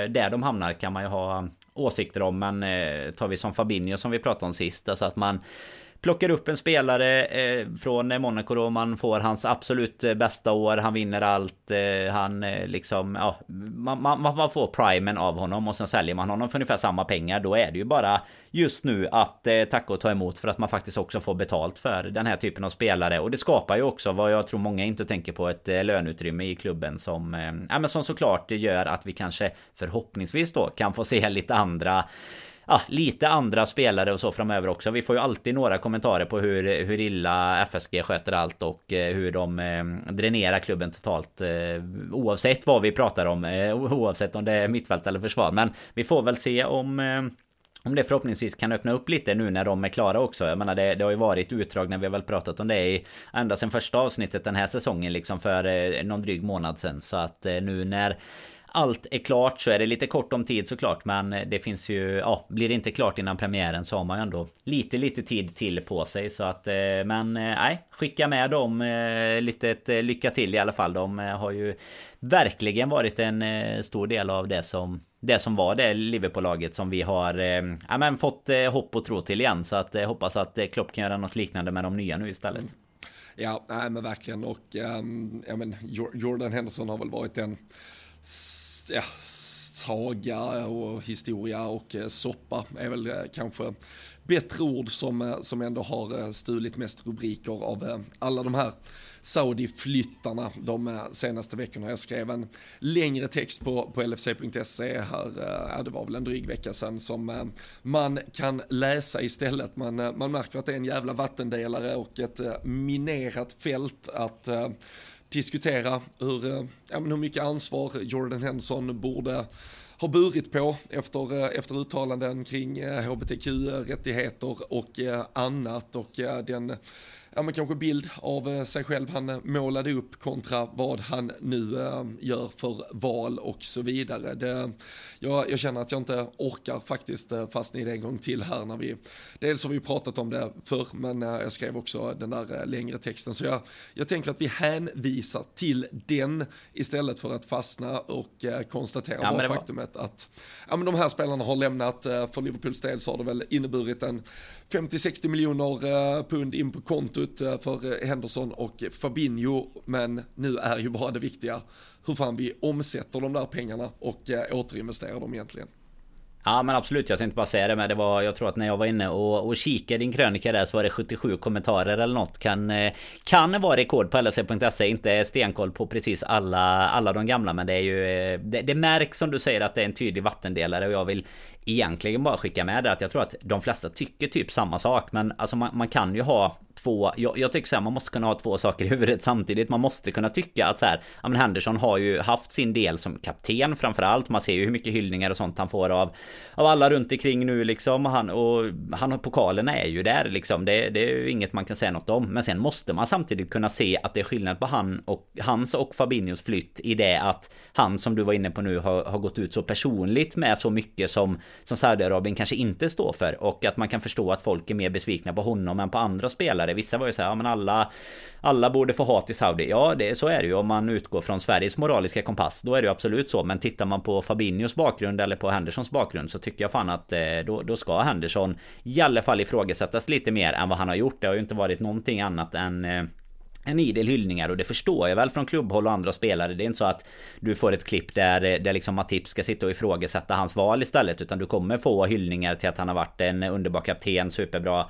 där de hamnar kan man ju ha åsikter om. Men eh, tar vi som Fabinho som vi pratade om sist. Alltså att man plockar upp en spelare eh, från Monaco då. Man får hans absolut eh, bästa år. Han vinner allt. Eh, han eh, liksom, ja, man, man, man, får primen av honom och sen säljer man honom för ungefär samma pengar. Då är det ju bara just nu att eh, tacka och ta emot för att man faktiskt också får betalt för den här typen av spelare. Och det skapar ju också vad jag tror många inte tänker på ett eh, löneutrymme i klubben som, eh, ja, men som såklart gör att vi kanske förhoppningsvis då kan få se lite andra ja, lite andra spelare och så framöver också. Vi får ju alltid några kommentarer på hur, hur illa FSG sköter allt och eh, hur de eh, dränerar klubben totalt. Eh, oavsett vad vi pratar om, eh, oavsett om det är mittfält eller försvar. Men vi får väl se om eh, om det förhoppningsvis kan öppna upp lite nu när de är klara också. Jag menar det, det har ju varit utdrag när vi har väl pratat om det i ända sedan första avsnittet den här säsongen liksom för någon dryg månad sedan. Så att nu när allt är klart så är det lite kort om tid såklart. Men det finns ju, ja, blir det inte klart innan premiären så har man ju ändå lite, lite tid till på sig. Så att, eh, men eh, nej, skicka med dem eh, lite ett lycka till i alla fall. De har ju verkligen varit en stor del av det som det som var det Liverpool-laget som vi har ja, men fått hopp och tro till igen. Så att hoppas att Klopp kan göra något liknande med de nya nu istället. Mm. Ja, nej men verkligen och um, ja, men Jordan Henderson har väl varit en ja, saga och historia och eh, soppa är väl eh, kanske bättre ord som, eh, som ändå har stulit mest rubriker av alla de här Saudi-flyttarna de senaste veckorna. Jag skrev en längre text på, på lfc.se här, ja, det var väl en dryg vecka sedan, som man kan läsa istället. Man, man märker att det är en jävla vattendelare och ett minerat fält att diskutera hur, eh, ja, hur mycket ansvar Jordan Henson borde ha burit på efter, eh, efter uttalanden kring hbtq-rättigheter eh, och eh, annat. Och eh, den ja, men kanske bild av eh, sig själv han målade upp kontra vad han nu äh, gör för val och så vidare. Det, jag, jag, känner att jag inte orkar faktiskt fastna i det en gång till här när vi, dels har vi pratat om det förr, men jag skrev också den där längre texten, så jag, jag tänker att vi hänvisar till den istället för att fastna och konstatera ja, bara faktumet var... att ja, men de här spelarna har lämnat, för Liverpools del så har det väl inneburit en 50-60 miljoner pund in på kontot suttit eh, för eh, Henderson och Fabinho, men nu är ju bara det viktiga hur fan vi omsätter de där pengarna och eh, återinvesterar dem egentligen. Ja men absolut, jag tänkte bara säga det men det var Jag tror att när jag var inne och, och kikade din krönika där så var det 77 kommentarer eller något Kan, kan vara rekord på LFC.se Inte stenkoll på precis alla, alla de gamla men det är ju det, det märks som du säger att det är en tydlig vattendelare och jag vill egentligen bara skicka med det att jag tror att de flesta tycker typ samma sak men alltså man, man kan ju ha två jag, jag tycker så här, man måste kunna ha två saker i huvudet [laughs] samtidigt. Man måste kunna tycka att så här ja men Henderson har ju haft sin del som kapten framförallt. Man ser ju hur mycket hyllningar och sånt han får av av alla runt omkring nu liksom. Han och han pokalerna är ju där liksom. Det, det är ju inget man kan säga något om. Men sen måste man samtidigt kunna se att det är skillnad på han och hans och Fabinhos flytt i det att han som du var inne på nu har, har gått ut så personligt med så mycket som som Saudiarabien kanske inte står för och att man kan förstå att folk är mer besvikna på honom än på andra spelare. Vissa var ju så här, ja men alla alla borde få hat i Saudi. Ja, det, så är det ju om man utgår från Sveriges moraliska kompass. Då är det ju absolut så. Men tittar man på Fabinhos bakgrund eller på Hendersons bakgrund så tycker jag fan att eh, då, då ska Henderson i alla fall ifrågasättas lite mer än vad han har gjort. Det har ju inte varit någonting annat än eh, en idel hyllningar och det förstår jag väl från klubbhåll och andra spelare. Det är inte så att du får ett klipp där, eh, där liksom Matip ska sitta och ifrågasätta hans val istället. Utan du kommer få hyllningar till att han har varit en underbar kapten, superbra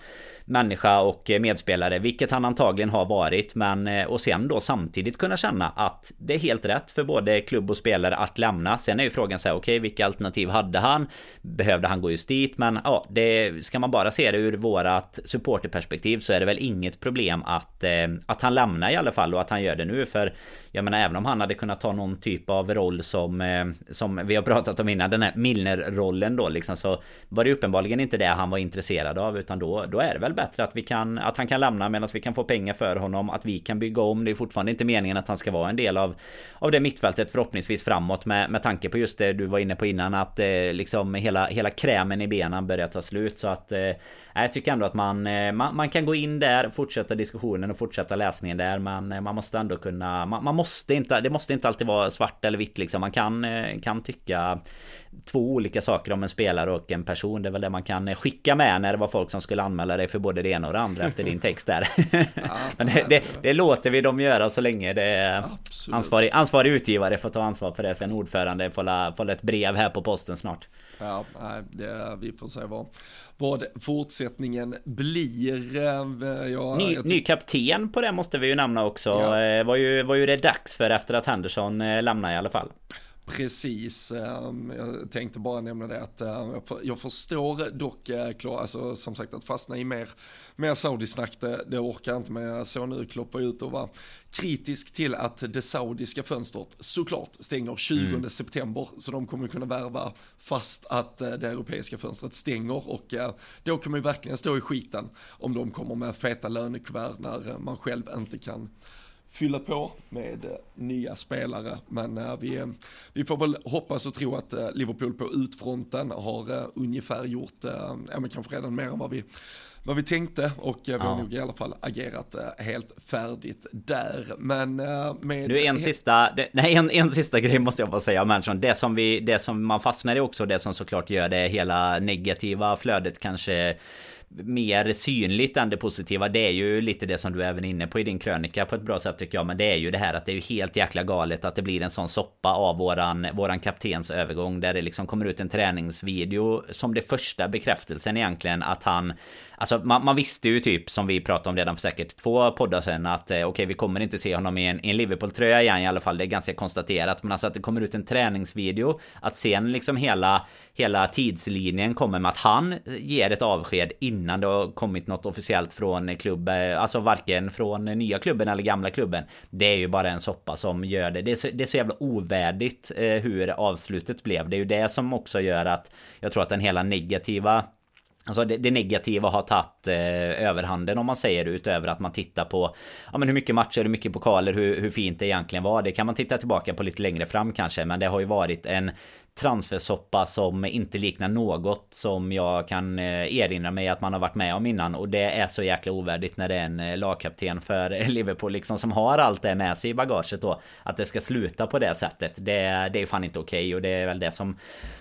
människa och medspelare. Vilket han antagligen har varit. Men eh, och sen då samtidigt kunna känna att det är helt rätt för både klubb och spelare att lämna. Sen är ju frågan så här, okej okay, vilka alternativ hade han? Behövde han gå just dit? Men ja, det ska man bara se det ur vårat supporterperspektiv så är det väl inget problem att, eh, att han lämnar i alla fall och att han gör det nu. För jag menar även om han hade kunnat ta någon typ av roll som eh, Som vi har pratat om innan Den här Milner-rollen då liksom så Var det uppenbarligen inte det han var intresserad av Utan då, då är det väl bättre att vi kan Att han kan lämna medan vi kan få pengar för honom Att vi kan bygga om. Det är fortfarande inte meningen att han ska vara en del av Av det mittfältet förhoppningsvis framåt med, med tanke på just det du var inne på innan Att eh, liksom hela, hela krämen i benen börjar ta slut. Så att eh, jag tycker ändå att man, eh, man, man, kan gå in där, fortsätta diskussionen och fortsätta läsningen där. Men eh, man måste ändå kunna... Man, man, måste inte... Det måste inte alltid vara svart eller vitt liksom. Man kan, eh, kan tycka två olika saker om en spelare och en person. Det är väl det man kan skicka med när det var folk som skulle anmäla dig för både det ena och det andra efter din text där. [laughs] Men det, det, det, låter vi dem göra så länge det är ansvarig, ansvarig utgivare får ta ansvar för det. Sen ordförande får, får ett brev här på posten snart. Ja, det, vi får se vad, vad fortsättningen blir. Eh, ja, ny, ny kapten på det måste vi ju nämna också. Ja. Eh, var, ju, var ju det dags för efter att Henderson eh, lämnade i alla fall. Precis, ehm, jag tänkte bara nämna det att jag förstår dock, alltså som sagt att fastna i mer, mer Saudi-snack, det, det orkar jag inte med. Jag såg nu Klopp var ute och var kritisk till att det saudiska fönstret såklart stänger 20 mm. september, så de kommer kunna värva fast att det europeiska fönstret stänger och då kan man ju verkligen stå i skiten om de kommer med feta lönekuvert när man själv inte kan fylla på med eh, nya spelare. Men eh, vi, eh, vi får väl hoppas och tro att Liverpool på utfronten har ungefär gjort, ja men kanske redan mer än vad vi vad vi tänkte och vi har nog i alla fall agerat helt färdigt där. Men med... Nu en sista, nej en, en sista grej måste jag bara säga om Mansion. Det som vi, det som man fastnar i också, det som såklart gör det hela negativa flödet kanske mer synligt än det positiva Det är ju lite det som du är även inne på i din krönika på ett bra sätt tycker jag Men det är ju det här att det är ju helt jäkla galet att det blir en sån soppa av våran, våran kaptens övergång Där det liksom kommer ut en träningsvideo som det första bekräftelsen egentligen att han Alltså man, man, visste ju typ som vi pratade om redan för säkert två poddar sen att eh, okej okay, vi kommer inte se honom i en, i en Liverpool-tröja igen i alla fall. Det är ganska konstaterat. Men alltså att det kommer ut en träningsvideo. Att sen liksom hela, hela tidslinjen kommer med att han ger ett avsked innan det har kommit något officiellt från klubben. Eh, alltså varken från nya klubben eller gamla klubben. Det är ju bara en soppa som gör det. Det är så, det är så jävla ovärdigt eh, hur avslutet blev. Det är ju det som också gör att jag tror att den hela negativa Alltså det, det, negativa har tagit eh, överhanden om man säger det utöver att man tittar på ja, men hur mycket matcher, hur mycket pokaler, hur, hur fint det egentligen var. Det kan man titta tillbaka på lite längre fram kanske. Men det har ju varit en transfersoppa som inte liknar något som jag kan eh, erinra mig att man har varit med om innan. Och det är så jäkla ovärdigt när det är en eh, lagkapten för [laughs] Liverpool liksom som har allt det med sig i bagaget då. Att det ska sluta på det sättet. Det, det är fan inte okej okay och det är väl det som,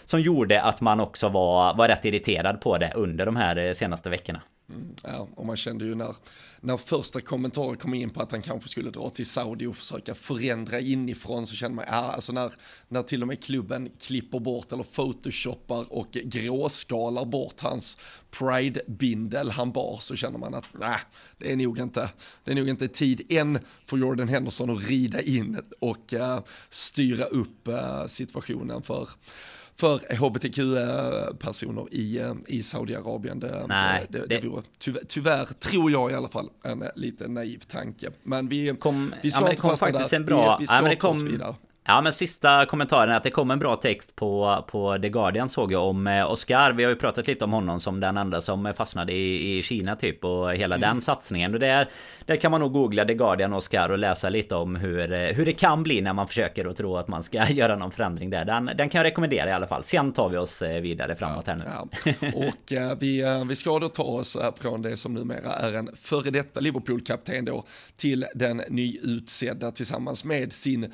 som gjorde att man också var, var rätt irriterad på det under de här eh, senaste veckorna. Mm, ja, och man kände ju när, när första kommentarer kom in på att han kanske skulle dra till Saudi och försöka förändra inifrån så kände man, ja alltså när, när till och med klubben klipper bort eller photoshoppar och gråskalar bort hans pride-bindel han bar så känner man att nej, det är nog inte, det är nog inte tid än för Jordan Henderson att rida in och uh, styra upp uh, situationen för för hbtq-personer i, eh, i Saudiarabien. Det, Nej, det, det, det vore tyvärr, tyvärr, tror jag i alla fall, en lite naiv tanke. Men vi, kom, vi ska ja, inte fastna där. En bra, vi, vi ska ja, ta oss vidare. Ja men sista kommentaren är att det kom en bra text på, på The Guardian såg jag om eh, Oscar. Vi har ju pratat lite om honom som den enda som fastnade i, i Kina typ och hela mm. den satsningen. Och där, där kan man nog googla The Guardian Oscar och läsa lite om hur, eh, hur det kan bli när man försöker att tro att man ska [laughs] göra någon förändring där. Den, den kan jag rekommendera i alla fall. Sen tar vi oss eh, vidare framåt här nu. Ja. Och eh, vi, vi ska då ta oss från det som numera är en före detta Liverpool-kapten då till den nyutsedda tillsammans med sin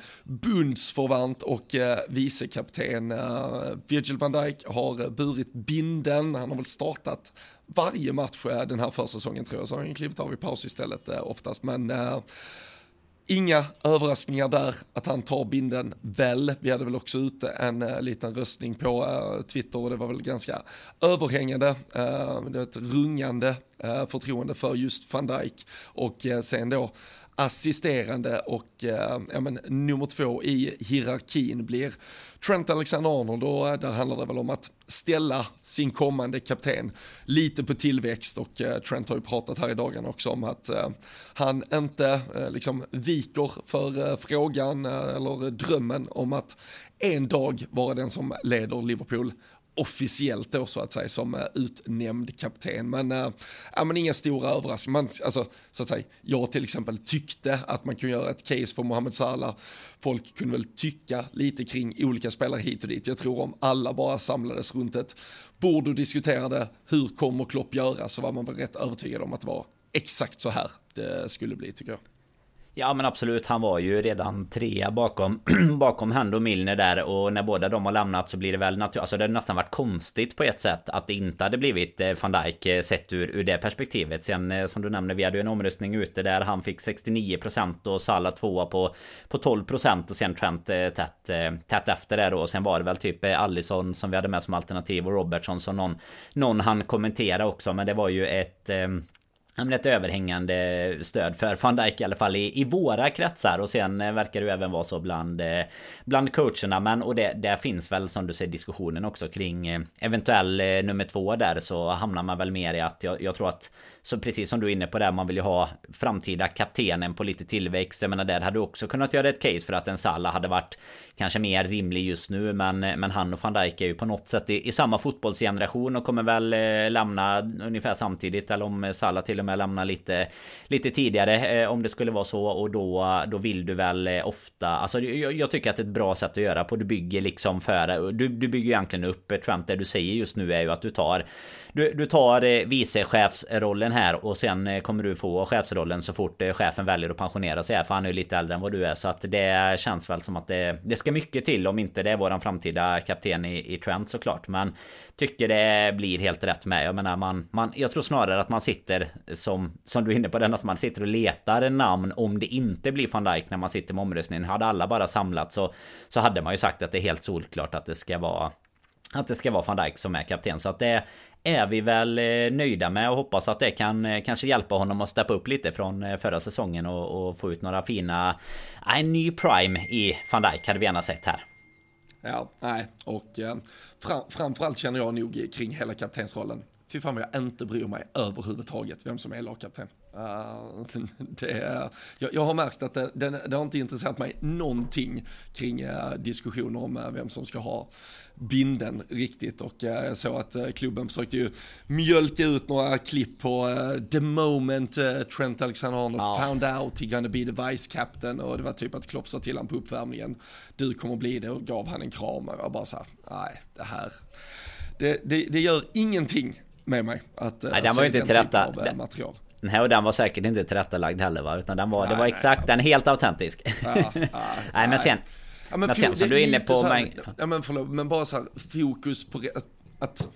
bundsförvant och eh, vicekapten eh, Virgil van Dijk har eh, burit binden, han har väl startat varje match eh, den här försäsongen tror jag, så har han klivit av i paus istället eh, oftast, men eh, Inga överraskningar där att han tar binden väl. Vi hade väl också ute en uh, liten röstning på uh, Twitter och det var väl ganska överhängande. Uh, det var ett rungande uh, förtroende för just van Dijk och sen då assisterande och eh, ja, men, nummer två i hierarkin blir Trent Alexander-Arnold och eh, där handlar det väl om att ställa sin kommande kapten lite på tillväxt och eh, Trent har ju pratat här i dagarna också om att eh, han inte eh, liksom viker för eh, frågan eh, eller drömmen om att en dag vara den som leder Liverpool officiellt då så att säga som eh, utnämnd kapten. Men, äh, ja, men inga stora överraskningar. Man, alltså, så att säga, jag till exempel tyckte att man kunde göra ett case för Mohamed Salah. Folk kunde väl tycka lite kring olika spelare hit och dit. Jag tror om alla bara samlades runt ett bord och diskuterade hur kommer Klopp göra så var man väl rätt övertygad om att det var exakt så här det skulle bli tycker jag. Ja men absolut, han var ju redan trea bakom [clears throat] Bakom Hand och Milner där. Och när båda de har lämnat så blir det väl naturligt Alltså det har nästan varit konstigt på ett sätt att det inte hade blivit eh, van Dijk eh, sett ur, ur det perspektivet. Sen eh, som du nämnde, vi hade ju en omröstning ute där. Han fick 69% och Salah tvåa på, på 12% och sen Trent tätt, tätt efter det då. Och sen var det väl typ Allison som vi hade med som alternativ och Robertson som någon Någon han kommentera också. Men det var ju ett ett överhängande stöd för van Dijk i alla fall i, i våra kretsar. Och sen eh, verkar det även vara så bland eh, Bland coacherna. Men och det, där finns väl som du säger diskussionen också kring eh, eventuell nummer två där. Så hamnar man väl mer i att jag, jag tror att så precis som du är inne på där, man vill ju ha framtida kaptenen på lite tillväxt. Jag menar, där hade du också kunnat göra ett case för att en Salah hade varit kanske mer rimlig just nu. Men, men han och van Dijk är ju på något sätt i, i samma fotbollsgeneration och kommer väl eh, lämna ungefär samtidigt. Eller om Salah till och med lämnar lite, lite tidigare eh, om det skulle vara så. Och då, då vill du väl eh, ofta, alltså jag, jag, tycker att det är ett bra sätt att göra på. Du bygger liksom för, du, du bygger egentligen upp eh, Trump. Det du säger just nu är ju att du tar du, du tar eh, vicechefsrollen här och sen eh, kommer du få chefsrollen så fort eh, chefen väljer att pensionera sig här. För han är ju lite äldre än vad du är. Så att det känns väl som att det, det ska mycket till om inte det är våran framtida kapten i, i Trent såklart. Men tycker det blir helt rätt med. Jag menar man, man jag tror snarare att man sitter som, som du är inne på den, att man sitter och letar namn om det inte blir van Dijk när man sitter med omröstningen. Hade alla bara samlat så, så hade man ju sagt att det är helt solklart att det ska vara att det ska vara van Dijk som är kapten. Så att det är vi väl eh, nöjda med och hoppas att det kan eh, kanske hjälpa honom att steppa upp lite från eh, förra säsongen och, och få ut några fina... En ny prime i van Dijk hade vi gärna sett här. Ja, nej, och eh, fram, framförallt känner jag nog kring hela kaptensrollen. Fy fan vad jag inte bryr mig överhuvudtaget vem som är lagkapten. Uh, [laughs] det, jag, jag, har märkt att det, det, det, har inte intresserat mig någonting kring uh, diskussioner om uh, vem som ska ha binden riktigt och jag såg att klubben försökte ju mjölka ut några klipp på the moment Trent Alexander-Arnold oh. found out he gonna be the vice captain och det var typ att Klopp sa till honom på uppvärmningen du kommer bli det och gav han en kram och jag bara så här, nej det här det, det, det gör ingenting med mig att nej, den var ju inte till rätta. material. Den här och den var säkert inte tillrättalagd heller va? Utan den var, nej, det var exakt, nej, den helt autentisk. Ja, nej, [laughs] nej, men sen... Ja, men, men sen som du är inne på... Här, ja men förlåt, men bara så här fokus på att, att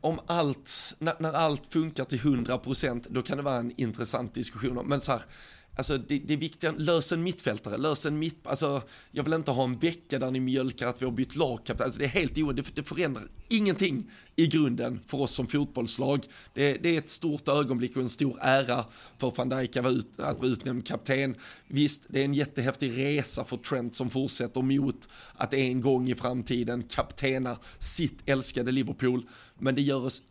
om allt, när, när allt funkar till 100% då kan det vara en intressant diskussion. Men så här, Alltså det, det är viktigt, lös en mittfältare, lös en mitt, alltså jag vill inte ha en vecka där ni mjölkar att vi har bytt lagkapten, alltså det är helt oerhört, det, det förändrar ingenting i grunden för oss som fotbollslag. Det, det, är ett stort ögonblick och en stor ära för van Dijk att vara, ut, att vara utnämnd kapten. Visst, det är en jättehäftig resa för Trent som fortsätter mot att en gång i framtiden kaptena sitt älskade Liverpool, men det gör oss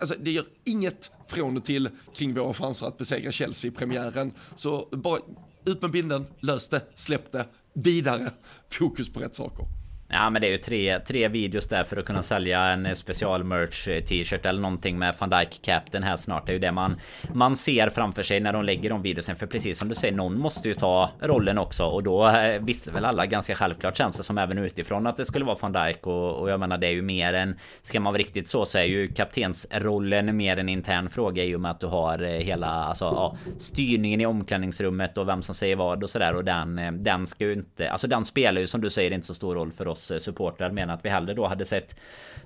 alltså, det gör inget från och till kring våra chanser att besegra Chelsea i premiären. Så bara ut med binden, lös det, släpp det, vidare, fokus på rätt saker. Ja men det är ju tre, tre videos där för att kunna sälja en eh, special merch eh, t-shirt eller någonting med van Dijk Captain här snart. Det är ju det man, man ser framför sig när de lägger de videosen. För precis som du säger, någon måste ju ta rollen också. Och då eh, visste väl alla ganska självklart känns det som även utifrån att det skulle vara van Dijk. Och, och jag menar det är ju mer än... Ska man vara riktigt så så är ju kaptensrollen mer en intern fråga i och med att du har hela alltså, ja, styrningen i omklädningsrummet och vem som säger vad och sådär. Och den, den ska ju inte... Alltså den spelar ju som du säger inte så stor roll för oss oss eh, supportrar menar att vi hellre då hade sett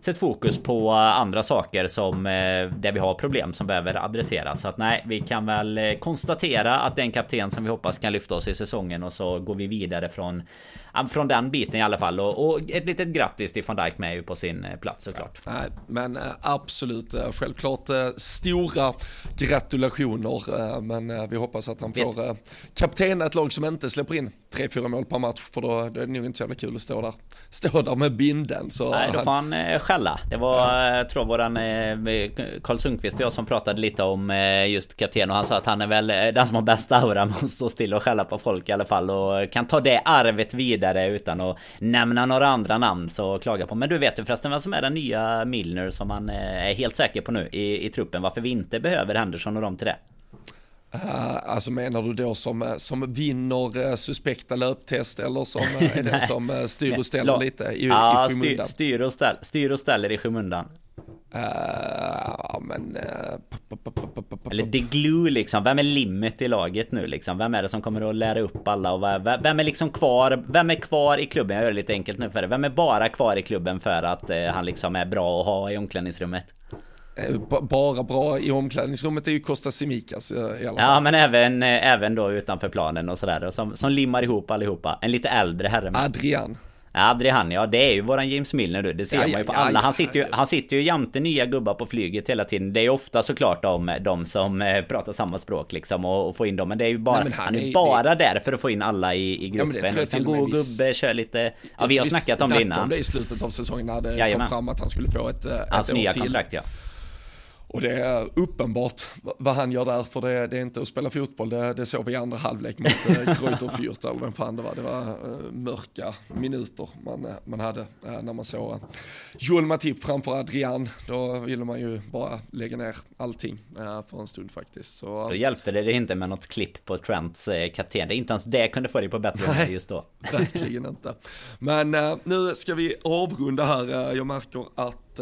Sett fokus på eh, andra saker som eh, där vi har problem som behöver adresseras. Så att nej, vi kan väl konstatera att det är en kapten som vi hoppas kan lyfta oss i säsongen och så går vi vidare från från den biten i alla fall. Och, och ett litet grattis till van Dijk med ju på sin eh, plats såklart. Ja, nej, men absolut, självklart stora gratulationer. Men vi hoppas att han får kaptena ett lag som inte släpper in 3-4 mål per match. För då, då är det nog inte så jävla kul att stå där, [laughs] stå där med binden. Så nej, då får han skälla. Det var, ja. jag tror våran Karl Sundqvist och jag som pratade lite om just kapten och han sa att han är väl den som har bästa aura med att stå still och skälla på folk i alla fall och kan ta det arvet vidare utan att nämna några andra namn så klaga på. Men du vet ju förresten vem som är den nya Milner som man är helt säker på nu i, i truppen. Varför vi inte behöver Henderson och dem till det? Uh, alltså menar du då som, som vinner uh, suspekta löptest eller som uh, är den [laughs] som styr och ställer lite i, ja, i skymundan? Styr, styr, och ställ, styr och ställer i skymundan. Uh, men... Uh, Eller the glue liksom. Vem är limit i laget nu liksom? Vem är det som kommer att lära upp alla? Och vem är liksom kvar? Vem är kvar i klubben? Jag gör det lite enkelt nu för det. Vem är bara kvar i klubben för att uh, han liksom är bra att ha i omklädningsrummet? Bara bra i omklädningsrummet är ju Costa Simikas i alla fall. Ja men även, även då utanför planen och sådär. Som, som limmar ihop allihopa. En lite äldre herre. Adrian. Adrian, ja det är ju våran James Milner du. Det ser ja, man ju på ja, alla. Han sitter ju, han sitter ju jämte nya gubbar på flyget hela tiden. Det är ju ofta såklart de, de som eh, pratar samma språk liksom och, och få in dem. Men det är ju bara, Nej, han, han, är ju bara det... där för att få in alla i, i gruppen. Ja, liksom god gubbe, kör lite... Ja vi har snackat om det innan. om det i slutet av säsongen när det Jajamän. kom fram att han skulle få ett, ett Hans år nya till. kontrakt ja. Och det är uppenbart vad han gör där, för det, det är inte att spela fotboll, det, det såg vi i andra halvlek mot äh, Greuter Fürth, eller vem fan det var. Det var äh, mörka minuter man, man hade äh, när man såg äh, Joel Matip framför Adrian. Då ville man ju bara lägga ner allting för en stund faktiskt. Så, då hjälpte det inte med något klipp på Trents kapten. Det inte ens det kunde få dig på bättre humör just då. [laughs] verkligen inte. Men nu ska vi avrunda här. Jag märker att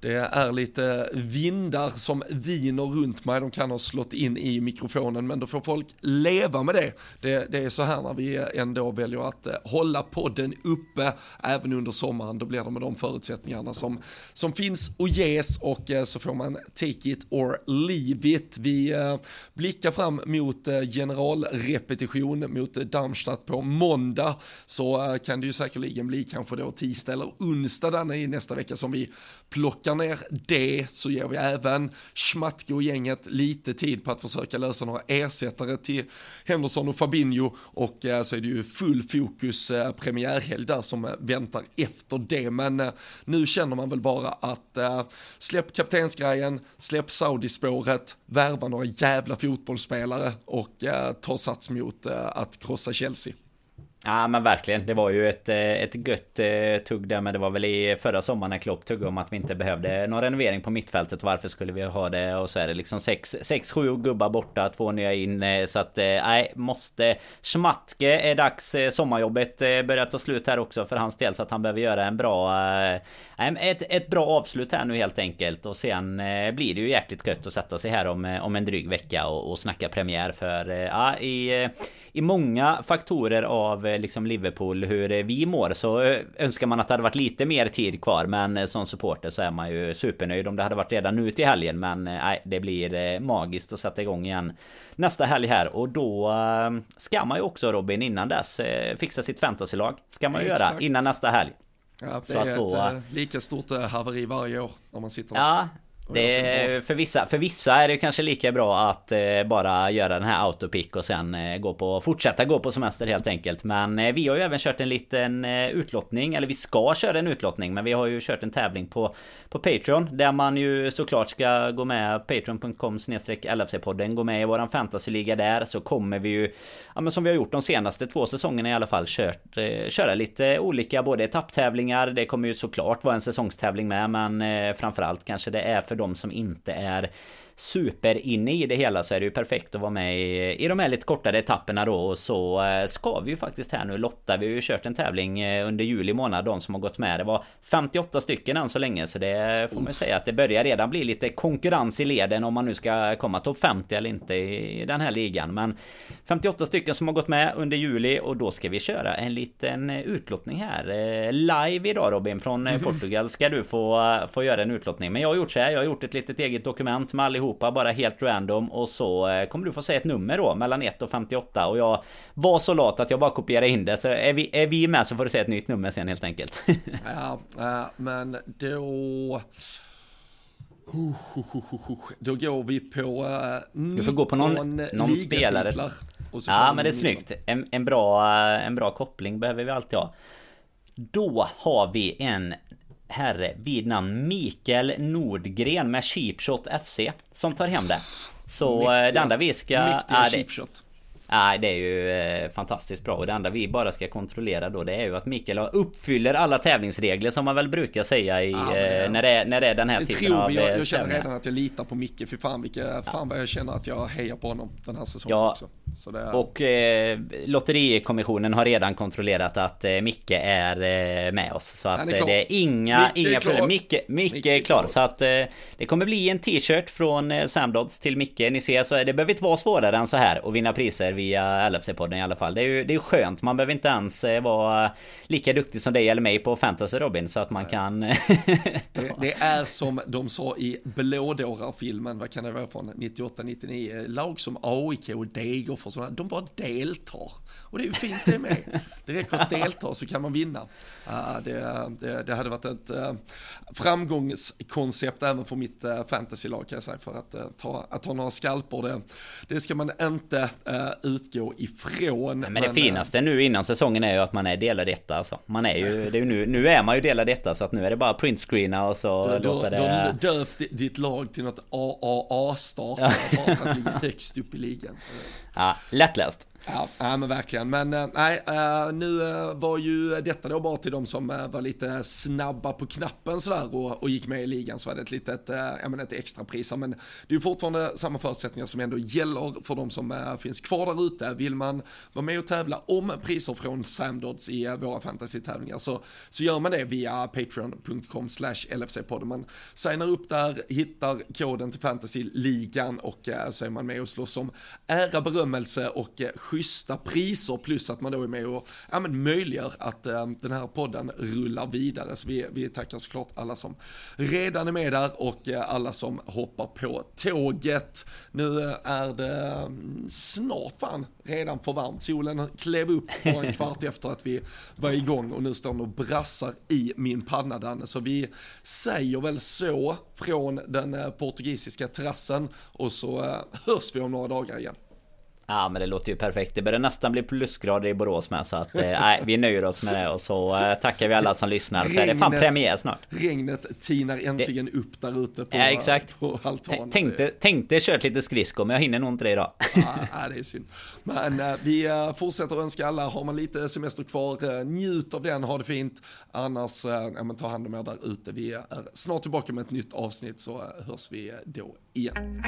det är lite vindar som viner runt mig, de kan ha slått in i mikrofonen, men då får folk leva med det. Det, det är så här när vi ändå väljer att eh, hålla podden uppe även under sommaren, då blir det med de förutsättningarna som, som finns och ges och eh, så får man take it or leave it. Vi eh, blickar fram mot generalrepetition mot Darmstadt på måndag, så kan det ju säkerligen bli kanske då tisdag eller onsdag där i nästa vecka som vi plockar plockar ner det så ger vi även Schmatke och gänget lite tid på att försöka lösa några ersättare till Henderson och Fabinho och eh, så är det ju full fokus eh, premiärhelg där som väntar efter det. Men eh, nu känner man väl bara att eh, släpp kaptensgrejen, släpp Saudi-spåret, värva några jävla fotbollsspelare och eh, ta sats mot att krossa Chelsea. Ja men verkligen. Det var ju ett, eh, ett gött eh, tugg där. Men det var väl i förra sommaren när Klopp tuggade om att vi inte behövde någon renovering på mittfältet. Varför skulle vi ha det? Och så är det liksom 6-7 gubbar borta, två nya in. Eh, så att nej, måste... Schmatke är dags. Sommarjobbet börjar ta slut här också för hans del. Så att han behöver göra en bra... Ett, ett bra avslut här nu helt enkelt. Och sen blir det ju jäkligt gött att sätta sig här om, om en dryg vecka och, och snacka premiär. För ja, i, i många faktorer av liksom Liverpool hur vi mår så önskar man att det hade varit lite mer tid kvar. Men som supporter så är man ju supernöjd om det hade varit redan nu till helgen. Men nej, det blir magiskt att sätta igång igen nästa helg här. Och då ska man ju också Robin innan dess fixa sitt fantasylag. Ska man ju göra innan nästa helg. Ja, det är då, ett lika stort haveri varje år när man sitter Ja, det för, vissa, för vissa är det kanske lika bra att eh, bara göra den här autopick och sen eh, gå på, fortsätta gå på semester helt enkelt. Men eh, vi har ju även kört en liten eh, utlottning, eller vi ska köra en utlottning, men vi har ju kört en tävling på, på Patreon. Där man ju såklart ska gå med patreon.com LFC-podden, gå med i våran fantasyliga där så kommer vi ju, ja men som vi har gjort de senaste två säsongerna i alla fall, kört, eh, köra lite olika både etapptävlingar, det kommer ju såklart vara en säsongstävling med, men eh, framförallt kanske det är för de som inte är super inne i det hela så är det ju perfekt att vara med i, i de här lite kortare etapperna då och så eh, ska vi ju faktiskt här nu lotta. Vi har ju kört en tävling eh, under juli månad de som har gått med. Det var 58 stycken än så länge så det får man ju säga att det börjar redan bli lite konkurrens i leden om man nu ska komma topp 50 eller inte i den här ligan. Men 58 stycken som har gått med under juli och då ska vi köra en liten utlottning här. Eh, live idag Robin från [laughs] Portugal ska du få, få göra en utlottning. Men jag har gjort så här. Jag har gjort ett litet eget dokument med allihop allihopa bara helt random och så eh, kommer du få säga ett nummer då mellan 1 och 58 och jag var så lat att jag bara kopierade in det så är vi, är vi med så får du säga ett nytt nummer sen helt enkelt. [laughs] ja, äh, men då... Då går vi på uh, Du får gå på någon, någon spelare. Ja men det är snyggt. En, en, bra, en bra koppling behöver vi alltid ha. Då har vi en herre vid namn Mikael Nordgren med Cheapshot FC som tar hem det. Så Mäktiga. Eh, det enda vi ska... Mäktiga Cheapshot. Nej, det är ju eh, fantastiskt bra och det enda vi bara ska kontrollera då det är ju att Mikael uppfyller alla tävlingsregler som man väl brukar säga i, ja, eh, när, det är, när det är den här det typen tror av jag, jag känner redan att jag litar på Micke, för fan vilka, fan vad jag känner att jag hejar på honom den här säsongen ja, också. Det... Och eh, Lotterikommissionen har redan kontrollerat att eh, Micke är eh, med oss. Så att är det är inga, Micke inga problem. Micke, Micke, Micke är klar. Så att eh, det kommer bli en t-shirt från eh, Samdods till Micke. Ni ser, så det behöver inte vara svårare än så här att vinna priser via LFC-podden i alla fall. Det är ju det är skönt. Man behöver inte ens eh, vara lika duktig som dig eller mig på fantasy Robin. Så att man kan... [laughs] det, det, är som de sa i Blådårar-filmen, vad kan det vara från 98-99? Lag som AIK och Degerfors, de bara deltar. Och det är ju fint det med. Det räcker att delta så kan man vinna. Det, det, det, hade varit ett uh, framgångskoncept även för mitt fantasylag kan jag säga. För att, ta, att ta några skalper, det, det ska man inte utgå ifrån. Men, men det finaste nu innan säsongen är ju att man är delad etta alltså. Man är ju, det är ju nu, nu är man ju delad etta så att nu är det bara printscreena och så du, låter det... Du döp ditt lag till något AAA-start [laughs] bara för att ligga högst upp i ligan. Ja, lättläst. Ja, ja men verkligen. Men eh, nej, eh, nu eh, var ju detta då bara till de som var lite snabba på knappen sådär och, och gick med i ligan så var det ett litet, äh, menar ett extra pris. Men det är ju fortfarande samma förutsättningar som ändå gäller för de som finns kvar där ute. Vill man vara med och tävla om priser från Samdods i våra fantasy-tävlingar så, så gör man det via patreon.com slash LFC-podden. Man signar upp där, hittar koden till fantasy-ligan och så är man med och slåss om ära, berömmelse och schyssta priser plus att man då är med och ja, men möjliggör att äh, den här podden rullar vidare. Så vi, vi tackar såklart alla som redan är med där och äh, alla som hoppar på tåget. Nu äh, är det mm, snart fan redan för varmt. Solen klev upp bara en kvart [laughs] efter att vi var igång och nu står den och brassar i min panna Danne. Så vi säger väl så från den portugisiska terrassen och så hörs vi om några dagar igen. Ja men det låter ju perfekt. Det börjar nästan bli plusgrader i Borås med så att eh, nej, vi nöjer oss med det och så eh, tackar vi alla som lyssnar så är det fan premiär snart. Regnet tinar äntligen det... upp där ute på, ja, exakt. på altanen. Tänkte, tänkte kört lite skridskor men jag hinner nog inte det idag. Ja, det är synd. Men äh, vi fortsätter att önska alla, har man lite semester kvar, njut av den, ha det fint. Annars, äh, men ta hand om er där ute. Vi är snart tillbaka med ett nytt avsnitt så hörs vi då igen.